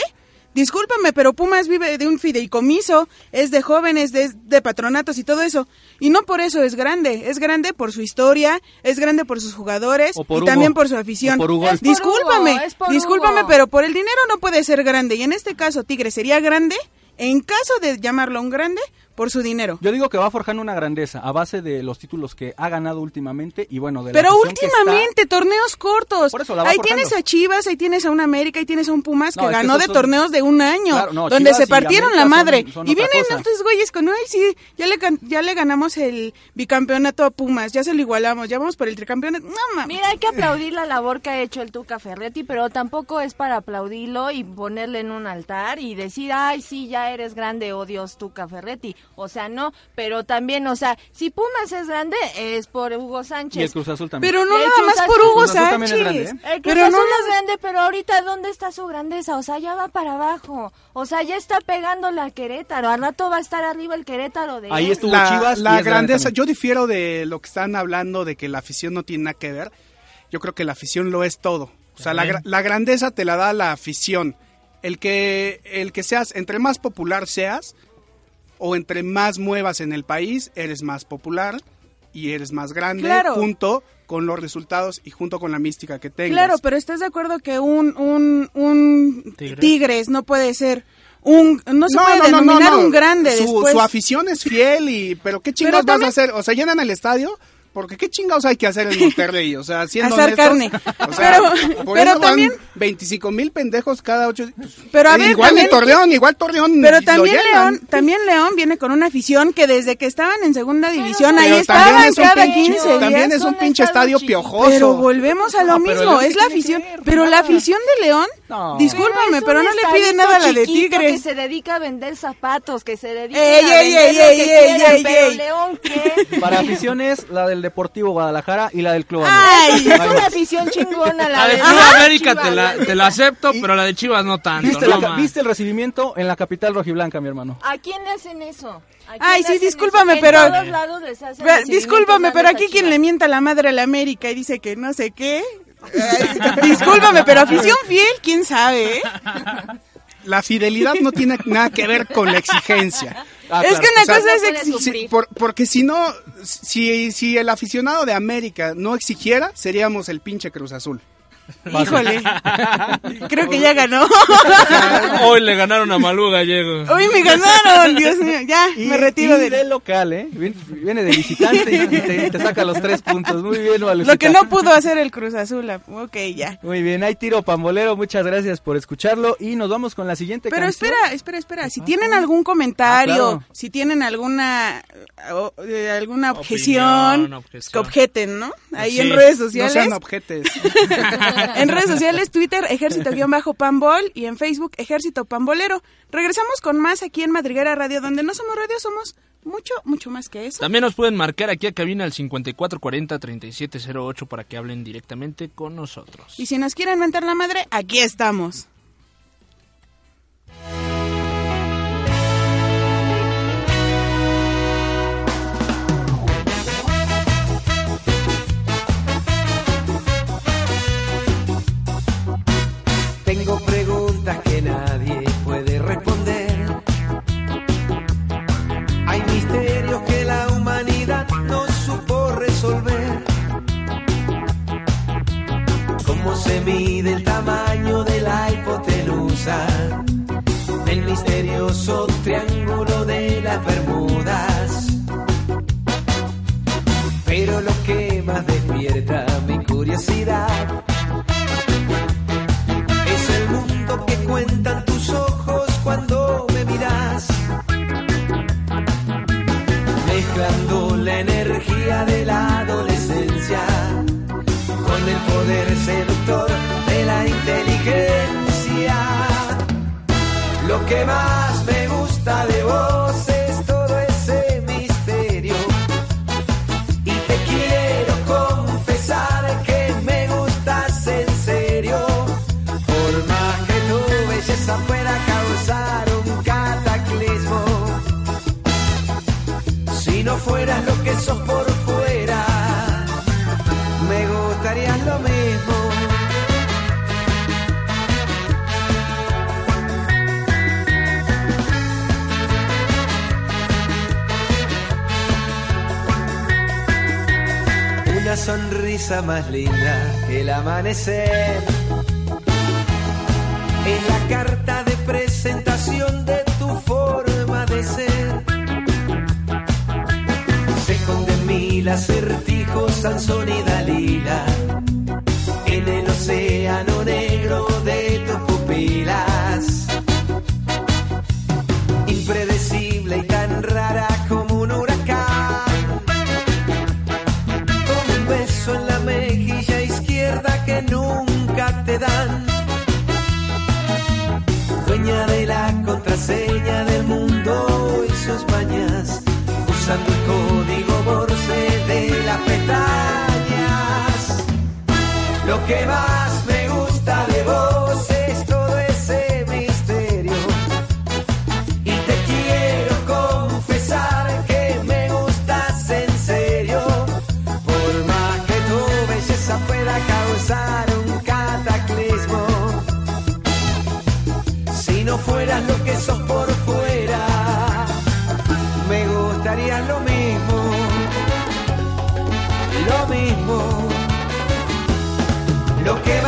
Discúlpame, pero Pumas vive de un fideicomiso, es de jóvenes, de, de patronatos y todo eso. Y no por eso es grande, es grande por su historia, es grande por sus jugadores O por y Hugo. también por su afición. O por Hugo. Discúlpame, Hugo, por discúlpame, Hugo. pero por el dinero no puede ser grande. Y en este caso Tigre sería grande, en caso de llamarlo un grande, por su dinero. Yo digo que va forjando una grandeza a base de los títulos que ha ganado últimamente y bueno, de la Pero afición que está- últimamente, torneos cortos. Por eso la va ahí forjando. tienes a Chivas, ahí tienes a un América, ahí tienes a un Pumas No, que ganó de son- torneos de un año, Claro, no, donde Chivas se partieron la son- madre. son y vienen cosa. estos güeyes con, ay, sí, ya le, ya le ganamos el bicampeonato a Pumas, ya se lo igualamos, ya vamos por el tricampeonato. No, mames. Mira, hay que aplaudir la labor que ha hecho el Tuca Ferretti, pero tampoco es para aplaudirlo y ponerle en un altar y decir, ay, sí, ya eres grande, oh Dios, Tuca Ferretti. O sea, no, pero también, o sea, si Pumas es grande, es por Hugo Sánchez. Y el Cruz Azul también. Pero no el nada Cruz más por Hugo Cruz Azul también es Sánchez. grande, ¿eh? El Cruz Pero no Azul nada- es grande, pero ahorita ¿dónde está su grandeza? O sea, ya va para abajo. O sea, ya está pegando la Querétaro. Al rato va a estar arriba el Querétaro de Ahí él. estuvo la, Chivas y la grande grandeza, yo difiero de lo que están hablando de que la afición no tiene nada que ver. Yo creo que la afición lo es todo. O sea, la, gra- la grandeza te la da la afición. El que, el que seas, entre más popular seas, o entre más muevas en el país, eres más popular y eres más grande, Claro. junto con los resultados y junto con la mística que tengas. Claro, pero ¿estás de acuerdo que un, un, un Tigres. Tigres no puede ser un, no se puede denominar un grande su, después? su afición es fiel y pero qué chingados Pero vas a hacer o sea llenan el estadio porque qué chingados hay que hacer en Monterrey o sea siendo Asar honestos, carne. o sea, Pero- por pero eso también- van 25 mil pendejos cada ocho pues, Pero a eh, ver, igual también- en Torreón igual Torreón Pero lo también. León, también León viene con una afición que desde que estaban en segunda división Pero ahí también estaban es un cada pinche- 15 días. también es un pinche estadio piojoso Pero volvemos a lo No, mismo, es ¿qué la afición, que ver? pero la afición de León, No. discúlpame, pero no le pide nada a la de Tigres. que se dedica a vender zapatos, que se dedica Ey, a ey, vender ey, lo ey, que ey, quieran, ey, pero ey. León, ¿qué? Para aficiones, la del Deportivo Guadalajara y la del Club Ay, América. Es una afición chingona la, La de Ajá, América te Chivas, la, te la acepto, pero la de Chivas no tanto. ¿Viste, no la- más. ¿Viste el recibimiento en la capital rojiblanca, mi hermano? ¿A quién le hacen eso? ¿A quién Ay, sí, discúlpame, eso? pero- En todos lados les hacen Ve- recibimientos Discúlpame, pero aquí quien le mienta a la madre a la América y dice que no sé qué. Ay, discúlpame, pero afición fiel, quién sabe, ¿eh? la fidelidad no tiene nada que ver con la exigencia Ah, es claro. que una O sea, cosa es puede exi- sufrir. Sí, por- porque si no, si, si el aficionado de América no exigiera, seríamos el pinche Cruz Azul. Híjole. Creo que ya ganó. Hoy le ganaron a Malú Gallego. Hoy me ganaron, Dios mío. Ya, Y, me retiro y de del local, ¿eh? Viene, de visitante y te, te saca los tres puntos. Muy bien, Malucita. Lo que no pudo hacer el Cruz Azul. ah, Ok, ya. Muy bien, hay tiro pambolero. Muchas gracias por escucharlo. Y nos vamos con la siguiente Pero canción. espera, espera, espera. Si tienen algún comentario, Ah, claro. si tienen alguna o- eh, alguna objeción, Opinión, objeción. que objeten, ¿no? Ahí Sí. en redes No sociales. sean objetes. en redes sociales, Twitter, Ejército-Pambol y en Facebook, Ejército Pambolero. Regresamos con más aquí en Madriguera Radio, donde no somos radio, somos mucho, mucho más que eso. También nos pueden marcar aquí a cabina al 5440-3708 para que hablen directamente con nosotros. Y si nos quieren mentar la madre, aquí estamos. Preguntas que nadie Lo que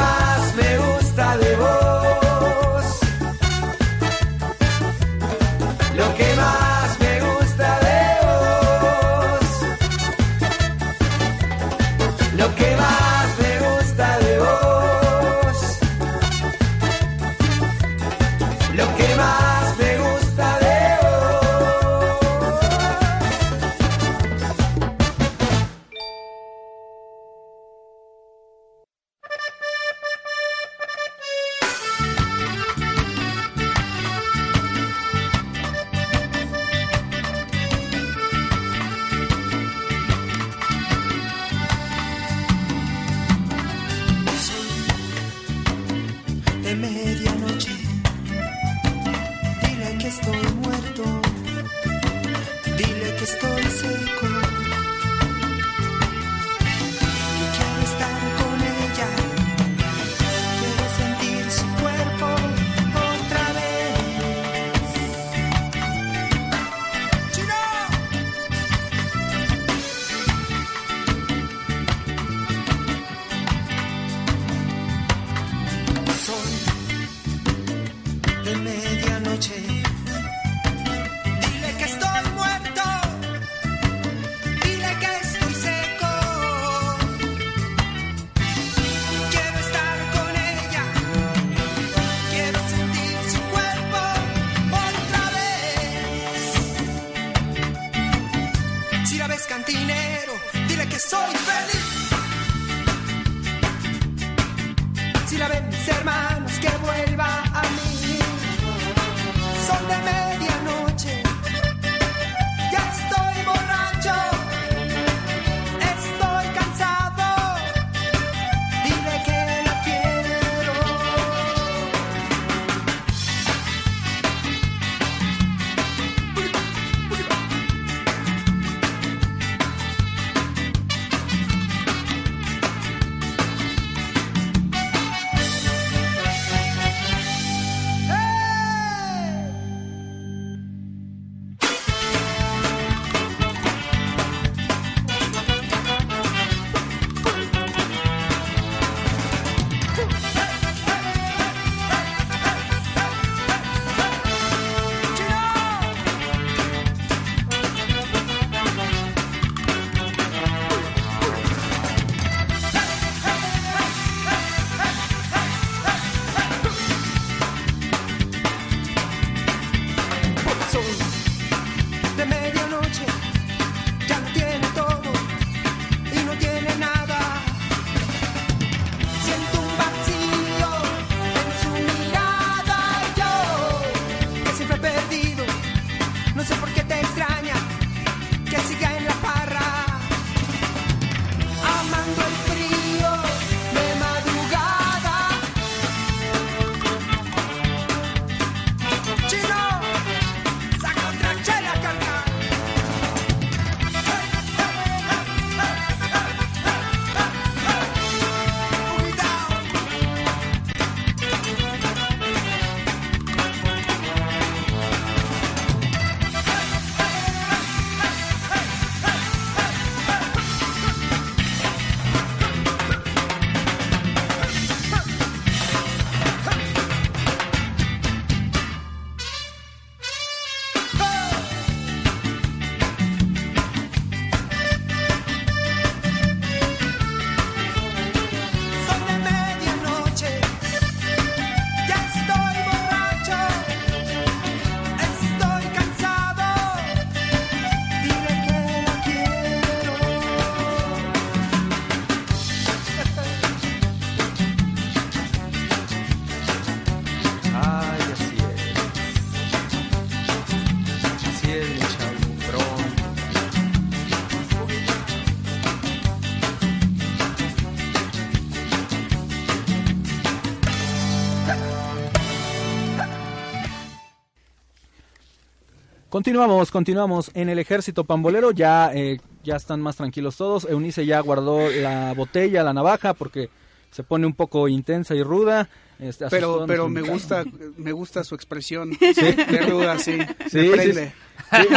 Continuamos, continuamos en el ejército pambolero, ya, eh, ya están más tranquilos todos. Eunice ya guardó la botella, la navaja, porque se pone un poco intensa y ruda. Este, Pero, pero me gusta, me gusta su expresión. ¿Sí? De ruda, sí. Sí, me sí, prende. sí.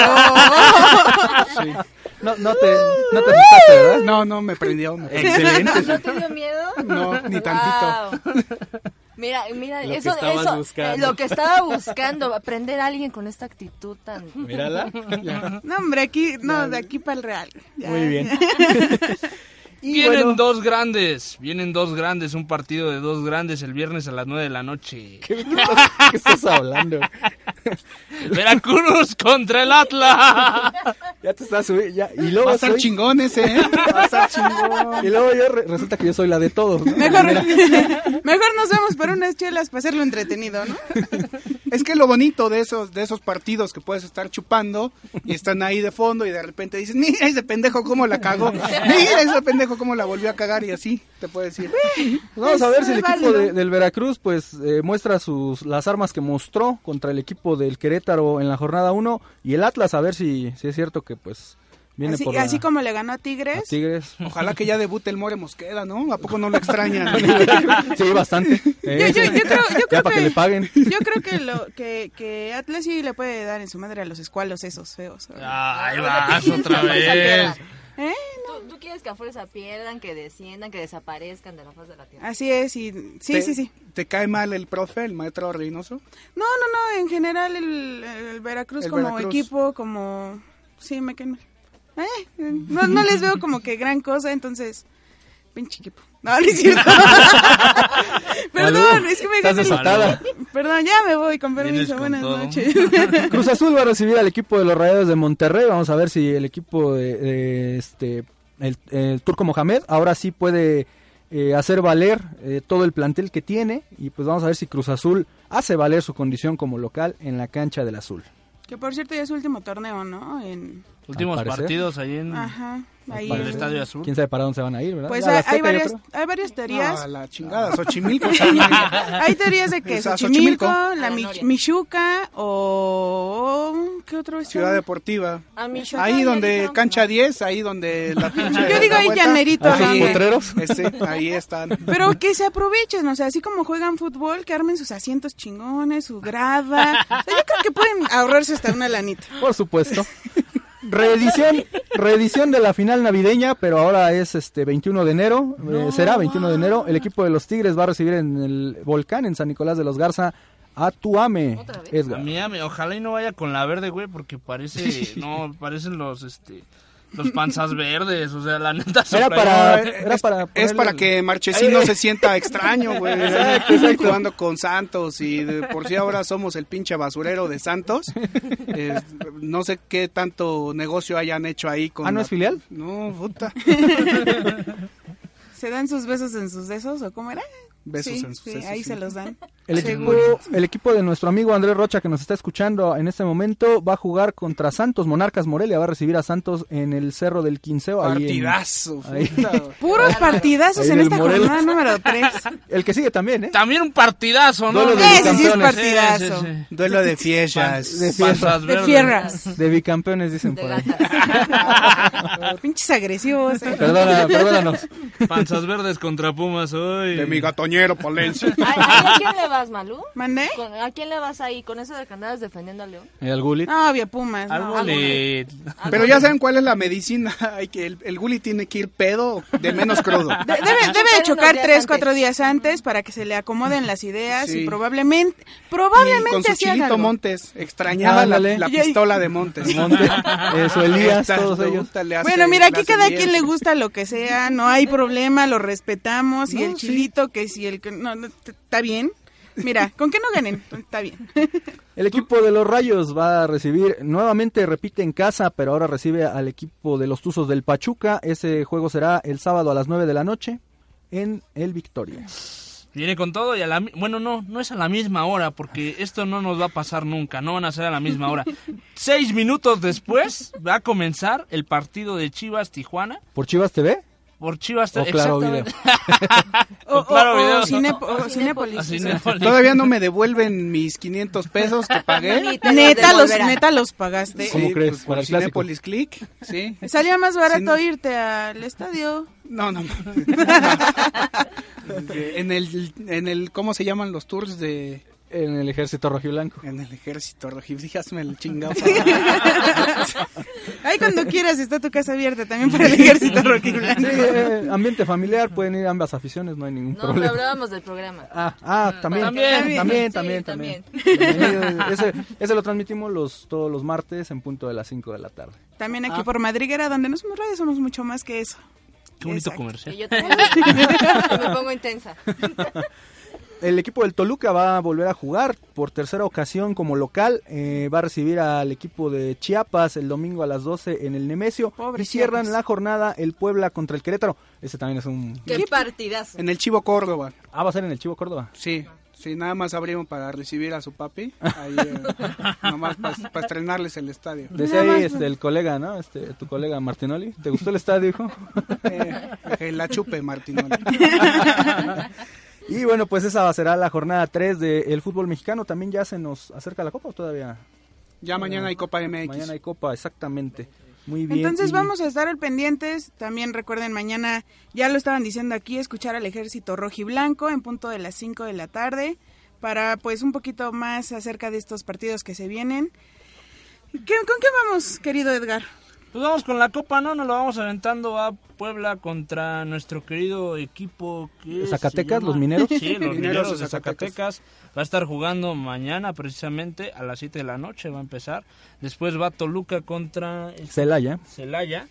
Sí. No, no te, no te asustaste, ¿verdad? No, no, me prendió. me prendió. Excelente. ¿No te dio miedo? No, ni tantito. Mira, mira, Lo que eso, estabas eso, buscando. eh, lo que estaba buscando, aprender a alguien con esta actitud tan... Mírala. No, hombre, aquí, no, de aquí para el real. Ya. Muy bien. Y Vienen bueno, dos grandes, vienen dos grandes, un partido de dos grandes el viernes a las 9 de la noche. ¿qué, estás, qué estás hablando? Veracruz contra el Atlas. Ya te estás subiendo. Ya. Y luego Va a estar soy- chingón ese, ¿eh? Va a estar chingón. Y luego yo re- resulta que yo soy la de todos. ¿no? Mejor, mejor nos vemos por unas chelas para hacerlo entretenido, ¿no? Es que lo bonito de esos, de esos partidos que puedes estar chupando y están ahí de fondo y de repente dices, mira ese pendejo cómo la cagó, mira ese pendejo cómo la volvió a cagar y así te puedes decir. Vamos a ver si el Es equipo de- del Veracruz pues eh, muestra sus las armas que mostró contra el equipo del Querétaro en la jornada 1 y el Atlas a ver si, si es cierto que pues viene Así, por la- así como le ganó a a Tigres. Tigres. Ojalá que ya debute el More Mosqueda, ¿no? ¿A poco no lo extrañan? sí, bastante. Eh, Yo- yo- yo creo- yo ya creo para que que- le paguen. Yo creo que lo que, que Atlas sí le puede dar en su madre a los escualos esos feos. Ahí Oye, vas ¿tú quieres otra vez. ¿Eh? ¿Tú, tú quieres que a fuerza pierdan, que desciendan, que desaparezcan de la faz de la tierra? Así es, y sí, ¿Te- sí, sí. ¿Te cae mal el profe, el maestro Reynoso? No, no, no, en general el, el Veracruz El como Veracruz. equipo, como... Sí, me caen mal. Eh, no, no les veo como que gran cosa, entonces... Pinche equipo. No, no es cierto. Perdón, es que me estás desatada. Perdón, ya me voy, con permiso. con Buenas todo. noches. Cruz Azul va a recibir al equipo de los Rayados de Monterrey. Vamos a ver si el equipo de, de, este el, el Turco Mohamed ahora sí puede eh, hacer valer eh, todo el plantel que tiene y pues vamos a ver si Cruz Azul hace valer su condición como local en la cancha del Azul. que por cierto ya es su último torneo, ¿no? En... Últimos partidos ahí en, Ajá. Ahí el Estadio Azul. Quién sabe para dónde se van a ir, ¿verdad? Pues hay, hay varias, hay varias teorías. No, a la chingada, Xochimilco. Hay teorías de que Xochimilco, Xochimilco. la A la Mi- Noria. Michuca o... ¿Qué otro es? Ciudad Deportiva. A Michoacán Ahí donde cancha 10, ahí donde la pinche Yo digo ahí llanerito, ¿A esos Ahí, potreros? ese, ahí están. Pero que se aprovechen, o sea, así como juegan fútbol, que armen sus asientos chingones, su grada. O sea, yo creo que pueden ahorrarse hasta una lanita. Por supuesto. Reedición, reedición de la final navideña, pero ahora es este 21 de enero, eh, será 21 de enero. El equipo de los Tigres va a recibir en el volcán en San Nicolás de los Garza a Tuame, Edgar. A Miami, ojalá y no vaya con la verde, güey, porque parece, no, parecen los, este, los panzas verdes, o sea, la neta se Era para, es- era para Es para que Marchesino se sienta extraño, güey. Exacto, exacto. Jugando con Santos y de por si ahora somos el pinche basurero de Santos. Eh, no sé qué tanto negocio hayan hecho ahí con. ¿Ah, no la- es filial? No, puta. ¿Se dan sus besos en sus besos o cómo era? Besos Sí, en sus sí, ahí sí. se los dan. El equipo, Seguro. el equipo de nuestro amigo Andrés Rocha que nos está escuchando en este momento va a jugar contra Santos Monarcas Morelia, va a recibir a Santos en el Cerro del Quinceo. ahí en- Partidazo. ahí. Puros partidazos Ahí en esta Morelos. jornada número 3. El que sigue también, ¿eh? También un partidazo, ¿no? Duelo de Ese sí es partidazo. Sí, sí, sí. Duelo de fiestas. De De fierras. De bicampeones dicen de por ahí. Pinches agresivos. eh. Perdona, perdónanos. Panzas verdes contra Pumas hoy. De mi gatoñero Palencia. ¿A, a- a quién le vas, Malú? ¿Mandé? ¿A quién le vas ahí con eso de que andabas defendiendo a León? El Gullit. No, obvio, Pumas. Algo no. le... Pero ya saben cuál es la medicina. Hay que el, el Gulli tiene que ir pedo de menos crudo. De- debe, debe de Chocar tres, antes. cuatro días antes para que se le acomoden las ideas Sí. y probablemente, Y probablemente con su chilito algo. Montes. Extrañaba la, Ándale. la Y ahí- pistola de Montes. Monte, eso, Elías, Esta, todos ellos. Bueno, mira, aquí cada bien. quien le gusta lo que sea, no hay problema, lo respetamos y No, el sí. chilito que si el que no, no, t- está bien. Mira, con que no ganen, está bien. El equipo de los Rayos va a recibir, nuevamente repite en casa, pero ahora recibe al equipo de los Tuzos del Pachuca. Ese juego será el sábado a las 9 de la noche en el Victoria. Viene con todo y a la... Bueno, no, no es a la misma hora, porque esto no nos va a pasar nunca, no van a ser a la misma hora. Seis minutos después va a comenzar el partido de Chivas-Tijuana ¿Por Chivas TV? Por Chivas... O Claro Video. O, o- Claro, o video. Cinepo- o Cinépolis. Todavía no me devuelven mis 500 pesos que pagué. Neta los, neta los pagaste. ¿Cómo crees? pues, Para el. Cinépolis Click, sí. Salía más barato irte al estadio. No, no. en el en el ¿cómo se llaman los tours de En el ejército rojiblanco. en el ejército rojiv? Dígame el chingado. Ahí cuando quieras está tu casa abierta también para el ejército rojiblanco. Sí, eh, ambiente familiar, pueden ir ambas aficiones, no hay ningún No, problema. hablábamos del programa. Ah, ah, también, También. también, Sí, también, también. también. Ese, ese lo transmitimos los todos los martes en punto de las 5 de la tarde. También aquí Ah. por Madriguera, donde no somos radio, somos mucho más que eso. Qué bonito Exacto. comercial. Y yo también me pongo intensa. El equipo del Toluca va a volver a jugar por tercera ocasión como local. eh, va a recibir al equipo de Chiapas el domingo a las 12 en el Nemesio. Pobre y cierran Chiapas. la jornada el Puebla contra el Querétaro. Ese también es un... Qué partidazo. en el Chivo Córdoba. Ah, va a ser en el Chivo Córdoba. Sí. Sí, nada más abrimos para recibir a su papi, ahí, eh, nomás para estrenarles el estadio. Decía ahí este, el colega, ¿no? Este, tu colega Martinoli. ¿Te gustó el estadio, hijo? Eh, la chupe, Martinoli. Y bueno, pues esa será la jornada 3 del fútbol mexicano. También ya se nos acerca la Copa o todavía. Ya mañana hay Copa MX. Mañana hay Copa, exactamente. Muy bien. Entonces y- vamos a estar al pendientes. También recuerden mañana, ya lo estaban diciendo aquí, escuchar al ejército rojiblanco en punto de las 5 de la tarde para pues un poquito más acerca de estos partidos que se vienen. ¿Qué- ¿Con qué vamos, querido Edgar? Pues vamos con la copa, ¿no? Nos lo vamos aventando a Puebla contra nuestro querido equipo que ¿Zacatecas, los mineros? Sí, los Mineros mineros de Zacatecas. Va a estar jugando mañana precisamente a las 7 de la noche va a empezar. Después va Toluca contra el Celaya. Celaya.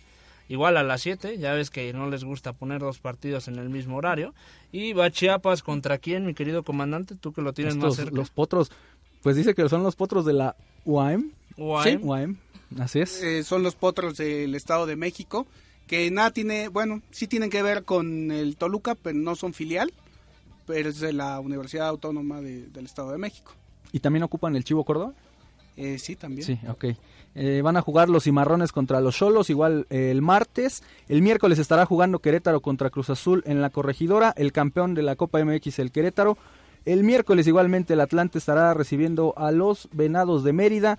igual a las 7, ya ves que no les gusta poner dos partidos en el mismo horario. Y va Chiapas contra quién, mi querido comandante, tú que lo tienes más cerca. los potros, pues dice que son los potros de la UAM. UAM. Sí, UAM. Así es. Eh, son los potros del Estado de México, que nada tiene, bueno, sí tienen que ver con el Toluca, pero no son filial, pero es de la Universidad Autónoma de- del Estado de México. ¿Y también ocupan el Chivo Córdoba? Eh, sí, también. Sí, ok. Eh, van a jugar los cimarrones contra los cholos, igual eh, el martes. El miércoles estará jugando Querétaro contra Cruz Azul en la corregidora, el campeón de la Copa MX, el Querétaro. El miércoles igualmente el Atlante estará recibiendo a los Venados de Mérida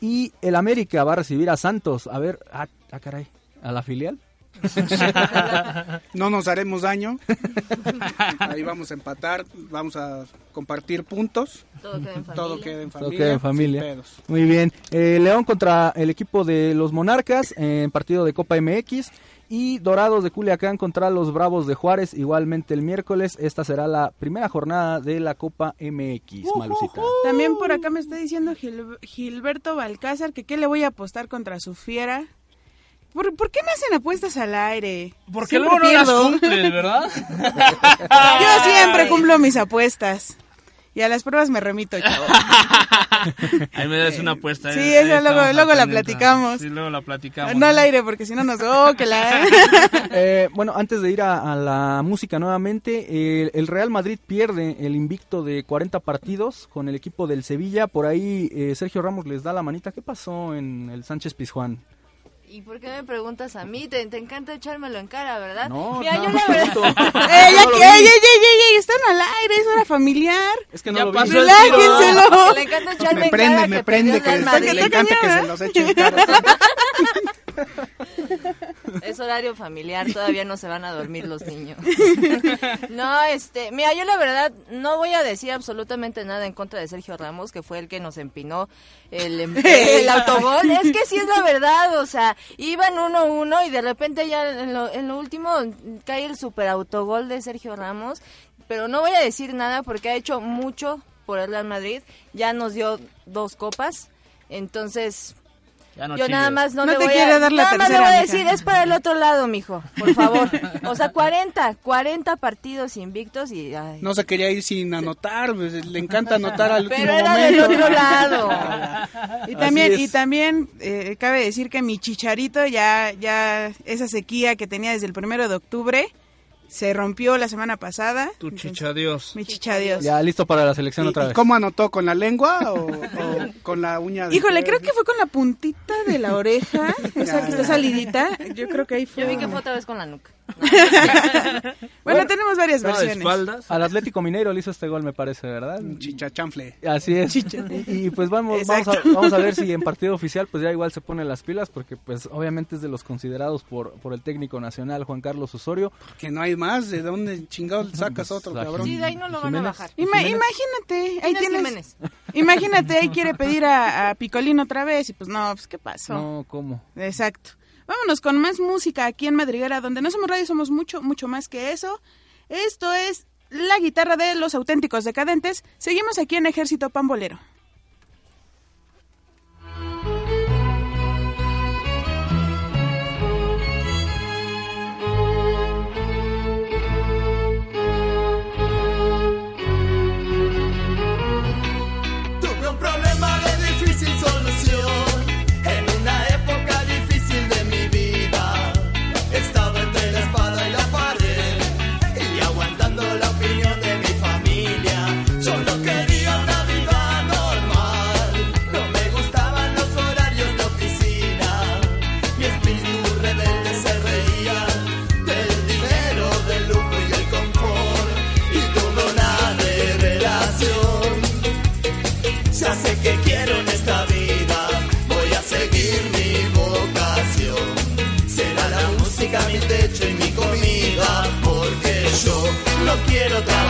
y el América va a recibir a Santos. A ver, ah, ah, caray, a la filial. No nos haremos daño. Ahí vamos a empatar, vamos a compartir puntos. Todo queda en familia. Todo queda en familia. queda en sin familia. pedos. Muy bien. Eh, León contra el equipo de los Monarcas en partido de Copa MX. Y Dorados de Culiacán contra los Bravos de Juárez, igualmente el miércoles. Esta será la primera jornada de la Copa MX, Malucita. También por acá me está diciendo Gil- Gilberto Balcázar que qué le voy a apostar contra su fiera. ¿Por, por qué me hacen apuestas al aire? Porque Siempre luego no las pierdo. cumples, ¿verdad? Yo siempre cumplo mis apuestas. Y a las pruebas me remito, chavo. Ahí me das una apuesta. Sí, eh, ahí esa luego- luego la platicamos. Sí, luego la platicamos. No al aire, porque si no nos... ¡Oh, que la... Eh, bueno, antes de ir a, a la música nuevamente, el, el Real Madrid pierde el invicto de 40 partidos con el equipo del Sevilla. Por ahí eh, Sergio Ramos les da la manita. ¿Qué pasó en el Sánchez Pizjuán? ¿Y por qué me preguntas a mí? Te, te encanta echármelo en cara, ¿verdad? No, Mira, nada yo la verdad... ¡Ey, ya No que- ey, ey, ey! Están al aire, es hora familiar. Es que no Ya lo vi. Relájenselo. Que le encanta echarme Me en prende, cara me que prende, perdió que el Real le encanta que se los eche en cara. Es horario familiar, todavía no se van a dormir los niños. No, este, mira, yo la verdad no voy a decir absolutamente nada en contra de Sergio Ramos, que fue el que nos empinó el, em- el autogol. Es que sí es la verdad, o sea, iban 1-1 y de repente ya en lo, en lo último cae el super autogol de Sergio Ramos. Pero no voy a decir nada porque ha hecho mucho por el Real Madrid. Ya nos dio dos copas. Entonces, Ya no yo nada más no, te voy quiere a dar la nada más le tercera, voy a mija. decir, es para el otro lado, mijo, por favor. O sea, 40, 40 partidos invictos y ay. No se quería ir sin anotar, pues, le encanta anotar al Pero último era del momento. otro lado. Y también, y también eh, cabe decir que mi chicharito ya, ya esa sequía que tenía desde el primero de octubre se rompió la semana pasada. Tu chicha Dios. Mi chicha Dios. Ya listo para la selección ¿Y, otra y vez. cómo anotó? ¿Con la lengua o, o con la uña? de- Híjole, creo que fue con la puntita de la oreja, esa que está salidita. Yo creo que ahí fue. Yo vi que fue otra vez con la nuca. Bueno, tenemos varias versiones. espaldas. Al Atlético Mineiro le hizo este gol, me parece, ¿verdad? Chichachanfle. Así es. Y, y, pues vamos, vamos a, Exacto. vamos a ver si en partido oficial pues ya igual se ponen las pilas porque pues obviamente es de los considerados por, por el técnico nacional Juan Carlos Osorio. Que no hay más. ¿De dónde chingado sacas otro, Pues, cabrón? Sí, de ahí no lo van a bajar. Ima- Jiménez. imagínate, ahí tienes. Jiménez. Imagínate, ahí quiere pedir a, a Picolín otra vez y pues no, pues qué pasó. No, ¿cómo? Exacto. Vámonos con más música aquí en Madriguera, donde no somos radio, somos mucho, mucho más que eso. Esto es la guitarra de los auténticos decadentes. Seguimos aquí en Ejército Pambolero. No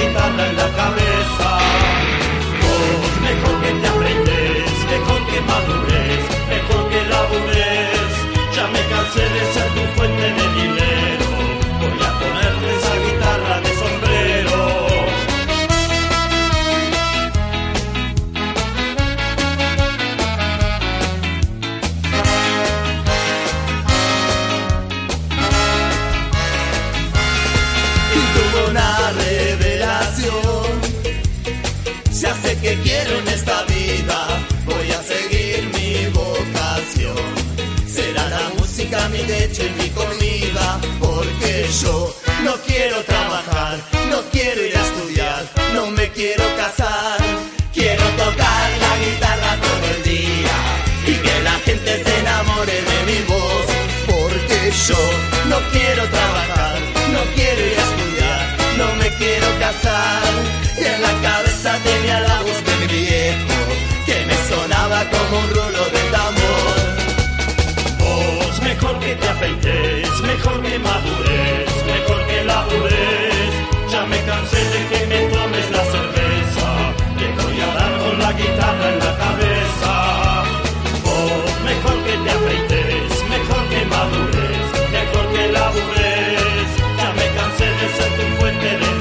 guitarra en la cabeza. Vos, mejor que te aprendes, mejor que madures, mejor que labures. Ya me cansé de ser tu fuente de un rulo de tambor. Vos mejor que te afeites, mejor que madures, mejor que labures. Ya me cansé de que me tomes la cerveza, te voy a dar con la guitarra en la cabeza. Vos mejor que te afeites, mejor que madures, mejor que labures. Ya me cansé de ser tu fuente de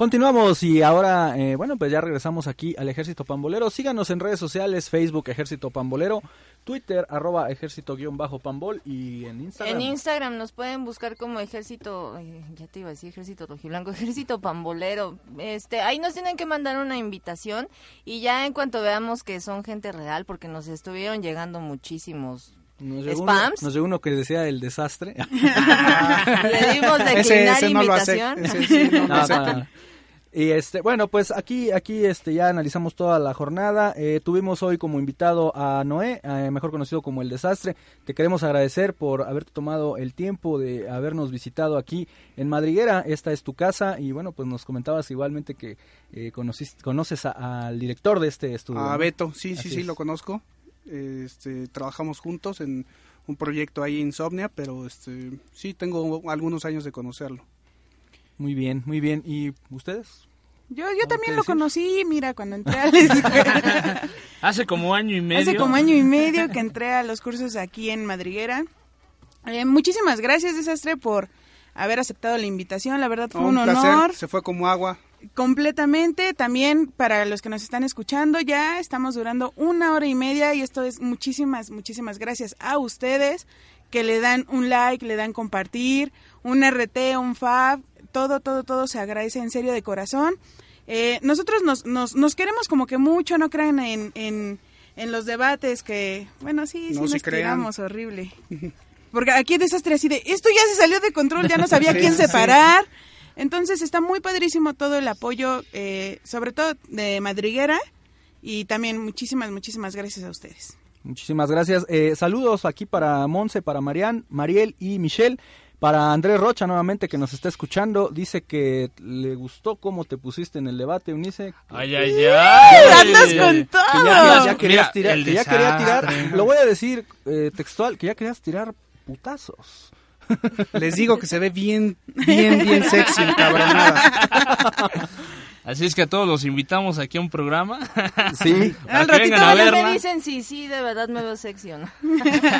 Continuamos y ahora, eh, bueno, pues ya regresamos aquí al Ejército Pambolero. Síganos en redes sociales, Facebook Ejército Pambolero, Twitter arroba ejército-pambol y en Instagram. En Instagram nos pueden buscar como ejército, eh, ya te iba a decir ejército rojiblanco, ejército pambolero. Este, ahí nos tienen que mandar una invitación y ya en cuanto veamos que son gente real, porque nos estuvieron llegando muchísimos Nos llegó, uno, spams. nos llegó uno que decía el desastre. Le dimos declinar Ese- ese no lo invitación. acepta, ese sí no lo No, acepta. no, no. Y este, bueno, pues aquí, aquí este, ya analizamos toda la jornada. Eh, tuvimos hoy como invitado a Noé, eh, mejor conocido como El Desastre. Te queremos agradecer por haberte tomado el tiempo de habernos visitado aquí en Madriguera. Esta es tu casa y bueno, pues nos comentabas igualmente que eh, conociste, conoces a- al director de este estudio. A. Beto, sí, sí, Así sí, es. lo conozco. Este, trabajamos juntos en un proyecto ahí Insomnia, pero este, sí tengo algunos años de conocerlo. Muy bien, muy bien. ¿Y ustedes? Yo, yo también lo conocí, mira, cuando entré a la escuela. Hace como año y medio. Hace como año y medio que entré a los cursos aquí en Madriguera. Eh, muchísimas gracias, Desastre, por haber aceptado la invitación. La verdad fue No, un, un placer, honor. se fue como agua. Completamente. También para los que nos están escuchando, ya estamos durando una hora y media y esto es muchísimas, muchísimas gracias a ustedes que le dan un like, le dan compartir, un RT, un fab, todo, todo, todo se agradece en serio de corazón. Eh, nosotros nos, nos, nos queremos como que mucho, no crean en, en, en los debates que, bueno, sí, sí No nos tiramos horrible. Porque aquí es desastre así de, esto ya se salió de control, ya no sabía Sí, quién sí. Entonces está muy padrísimo todo el apoyo, eh, sobre todo de Madriguera. Y también muchísimas, muchísimas gracias a ustedes. Muchísimas gracias. Eh, saludos aquí para Monse, para Marian, Mariel y Michelle. Para Andrés Rocha nuevamente que nos está escuchando, dice que le gustó cómo te pusiste en el debate, Unice. Ay, ay, ay. ¡Andas con Que todo! ya, ya querías Mira, tirar, que ya quería tirar, lo voy a decir eh, textual, que ya querías tirar putazos. Les digo que se ve bien, bien, bien sexy, encabronada. Así es que a todos los invitamos aquí a un programa. Sí. Al ratito a van a me verla. dicen si sí, de verdad me veo sexy o no.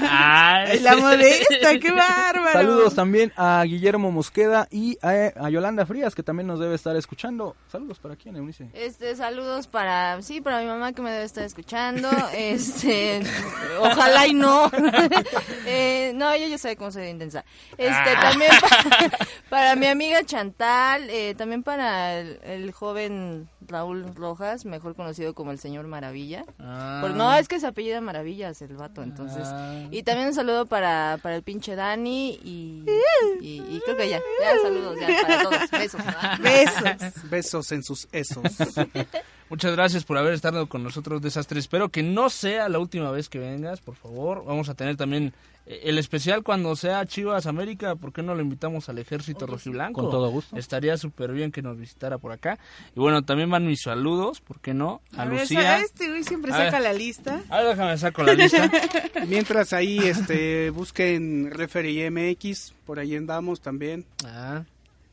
Ay, La modesta, qué bárbaro. Saludos también a Guillermo Mosqueda y a, a Yolanda Frías que también nos debe estar escuchando. Saludos para quién, Eunice. Este, saludos para, sí, para mi mamá que me debe estar escuchando. Este, ojalá y no. Eh, no, ella ya sabe cómo soy de intensa. Este, Ah. también para, para mi amiga Chantal, eh, también para el, el joven joven Raúl Rojas, mejor conocido como el señor Maravilla. Ah. Por- no, es que se apellida Maravillas el vato, entonces. Ah. Y también un saludo para, para el pinche Dani y, y, y creo que ya, ya saludos ya para todos. Besos. Besos. Besos en sus esos. Muchas gracias por haber estado con nosotros, Desastre. Espero que no sea la última vez que vengas, por favor. Vamos a tener también eh, el especial cuando sea Chivas América. ¿Por qué no lo invitamos al Ejército Rojiblanco? Con todo gusto. Estaría súper bien que nos visitara por acá. Y bueno, también van mis saludos, ¿por qué no? A, A ver, Lucía. Este güey siempre A saca ver. la lista. A ver, déjame saco la lista. Mientras ahí este busquen Referee MX, por ahí andamos también. Ah.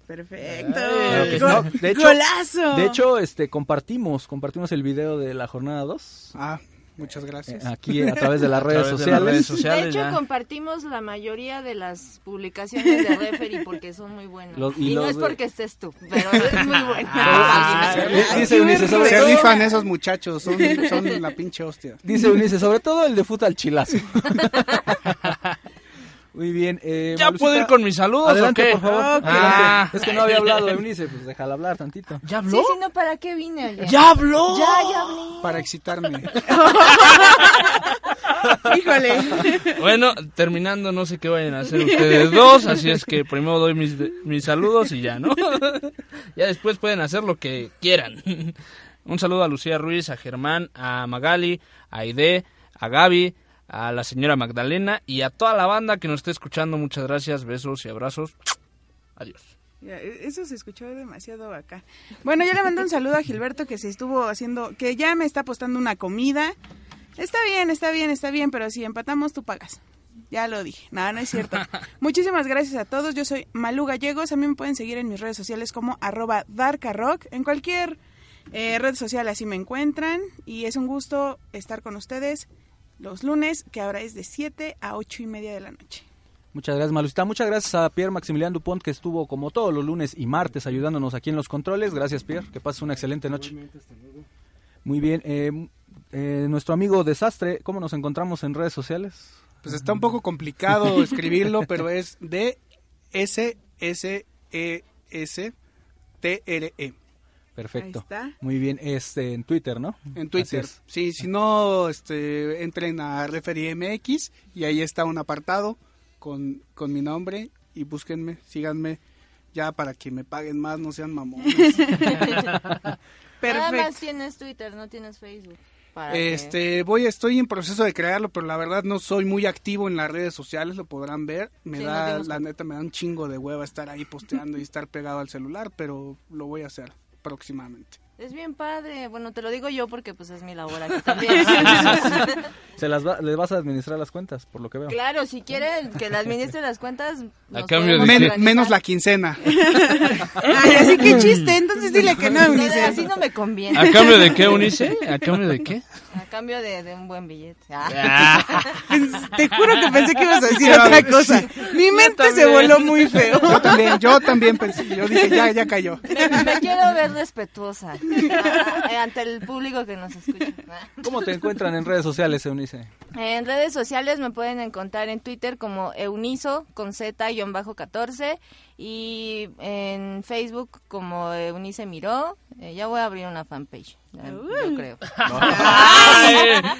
Perfecto. Claro que sí. Gol- No, de hecho, ¡Golazo! De hecho, este, compartimos, compartimos el video de la jornada 2. Ah, muchas gracias. Aquí a través de las redes de sociales. las redes sociales. De hecho, ya. compartimos la mayoría de las publicaciones de Referee porque son muy buenas. Los- y y no los es de- porque estés tú, pero es muy buena. Ah, dice Eunice, sobre Se todo, rifan esos muchachos, son, son la pinche hostia. dice Eunice, sobre todo el de fútbol al chilazo. Muy bien. Eh, ¿Ya Malucita, puedo ir con mis saludos Adelante, o qué? por favor. Ah, Adelante. Es que no había hablado Eunice, pues déjala hablar tantito. ¿Ya Sí, sí, no, ¿para qué vine? ¡Ya habló! Ya, ya hablé. Para excitarme. Híjole. Bueno, terminando, no sé qué vayan a hacer ustedes dos, así es que primero doy mis, mis saludos y ya, ¿no? ya después pueden hacer lo que quieran. Un saludo a Lucía Ruiz, a Germán, a Magali, a Aide, a Gaby, a la señora Magdalena y a toda la banda que nos esté escuchando. Muchas gracias, besos y abrazos. Adiós. E- Eso se escuchó demasiado acá. Bueno, yo le mando un saludo a Gilberto que se estuvo haciendo, que ya me está apostando una comida. Está bien, está bien, está bien, pero si empatamos tú pagas. Ya lo dije. No, no es cierto. Muchísimas gracias a todos. Yo soy Malú Gallegos. A mí me pueden seguir en mis redes sociales como arroba darkarock. En cualquier eh, red social así me encuentran. Y es un gusto estar con ustedes los lunes, que ahora es de 7 a 8 y media de la noche. Muchas gracias, Malucita. Muchas gracias a Pierre Maximiliano Dupont, que estuvo como todos los lunes y martes ayudándonos aquí en los controles. Gracias, Pierre. Que pases una excelente noche. Muy bien. eh, eh, nuestro amigo Desastre, ¿cómo nos encontramos en redes sociales? Pues está un poco complicado escribirlo, pero es D S S E S T R E. Perfecto. Ahí está. Muy bien. Este, en Twitter, ¿no? En Twitter. Sí, si no, este, entren a Referee MX y ahí está un apartado con, con mi nombre y búsquenme, síganme ya para que me paguen más, no sean mamones. Nada más Perfecto. tienes Twitter, no tienes Facebook. Para que- Este, voy, estoy en proceso de crearlo, pero la verdad no soy muy activo en las redes sociales, lo podrán ver. Me Sí, da, la neta, me da un chingo de hueva estar ahí posteando y estar pegado al celular, pero lo voy a hacer Es bien padre. Bueno, te lo digo yo porque pues es mi labor aquí también. Se las va- les vas a administrar las cuentas, por lo que veo. claro, si quieren que le administre las cuentas, cambio de Men- menos la quincena. Ay, así que chiste, entonces dile que no, No, Eunice. así no me conviene. ¿A cambio de qué, Eunice? ¿A cambio de qué? A cambio de, de un buen billete. Ah. Te juro que pensé que ibas a decir otra cosa. Mi mente se voló muy feo. Yo también, yo también pensé, yo dije, ya, ya cayó. Me, me quiero ver respetuosa ah, eh, ante el público que nos escucha. Ah. ¿Cómo te encuentran en redes sociales, Eunice? En redes sociales me pueden encontrar en Twitter como Euniso con Z-14 y en Facebook como Eunice Miró. Eh, ya voy a abrir una fanpage, ya- yo creo.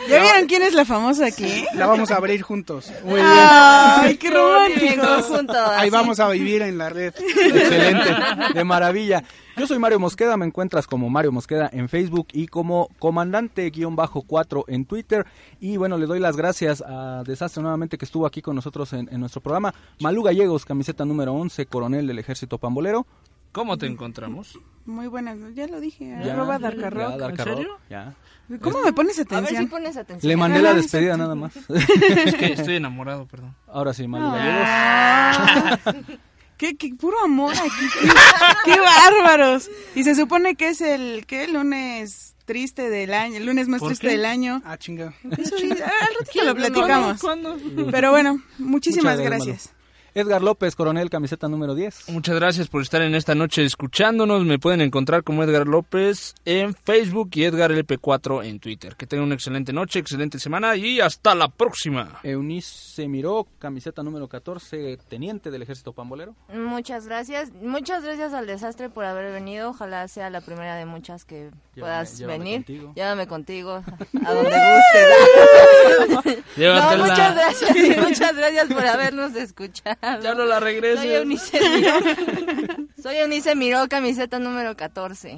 ¿Ya vieron quién es la famosa aquí? La vamos a abrir juntos. Muy bien. Ay, qué romántico. Ahí vamos a vivir en la red. Excelente, de maravilla. Yo soy Mario Mosqueda, me encuentras como Mario Mosqueda en Facebook y como comandante-4 en Twitter. Y bueno, le doy las gracias a Desastre nuevamente que estuvo aquí con nosotros en, en nuestro programa. Malú Gallegos, camiseta número 11, coronel del ejército pambolero. ¿Cómo te encontramos? Muy buenas, ya lo dije. Ya, Arroba ya, Darkarrock. Serio? ya. ¿Cómo me pones A ver si atención? pones atención. Le mandé la despedida nada más. Es que estoy enamorado, perdón. Ahora sí, Malú Ah. Gallegos. ¿Qué, qué puro amor aquí. Qué, qué bárbaros. Y se supone que es el ¿qué? lunes triste del año, el lunes más ¿Por triste qué? del año. Ah, chinga. Eso al ratito lo platicamos. ¿Cuándo? Pero bueno, muchísimas Muchas gracias, gracias. Edgar López, coronel, camiseta número 10. Muchas gracias por estar en esta noche escuchándonos. Me pueden encontrar como Edgar López en Facebook y Edgar LP4 en Twitter. Que tengan una excelente noche, excelente semana y hasta la próxima. Eunice Miró, camiseta número 14, teniente del ejército pambolero. Muchas gracias. Muchas gracias al desastre por haber venido. Ojalá sea la primera de muchas que puedas llévame venir. contigo. Llévame contigo a donde gustes. No, muchas gracias. y muchas gracias por habernos escuchado. Ya no la regreses. Soy Eunice Miró. Soy Eunice Miró, camiseta número 14.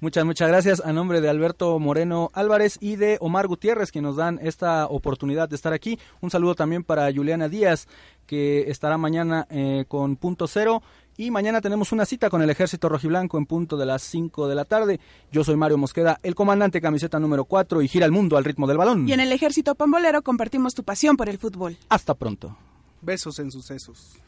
Muchas, muchas gracias a nombre de Alberto Moreno Álvarez y de Omar Gutiérrez que nos dan esta oportunidad de estar aquí. Un saludo también para Juliana Díaz que estará mañana eh, con punto cero. Y mañana tenemos una cita con el Ejército Rojiblanco en punto de las 5 de la tarde. Yo soy Mario Mosqueda, el comandante camiseta número 4 y gira el mundo al ritmo del balón. Y en el Ejército Pambolero compartimos tu pasión por el fútbol. Hasta pronto. Besos en sucesos.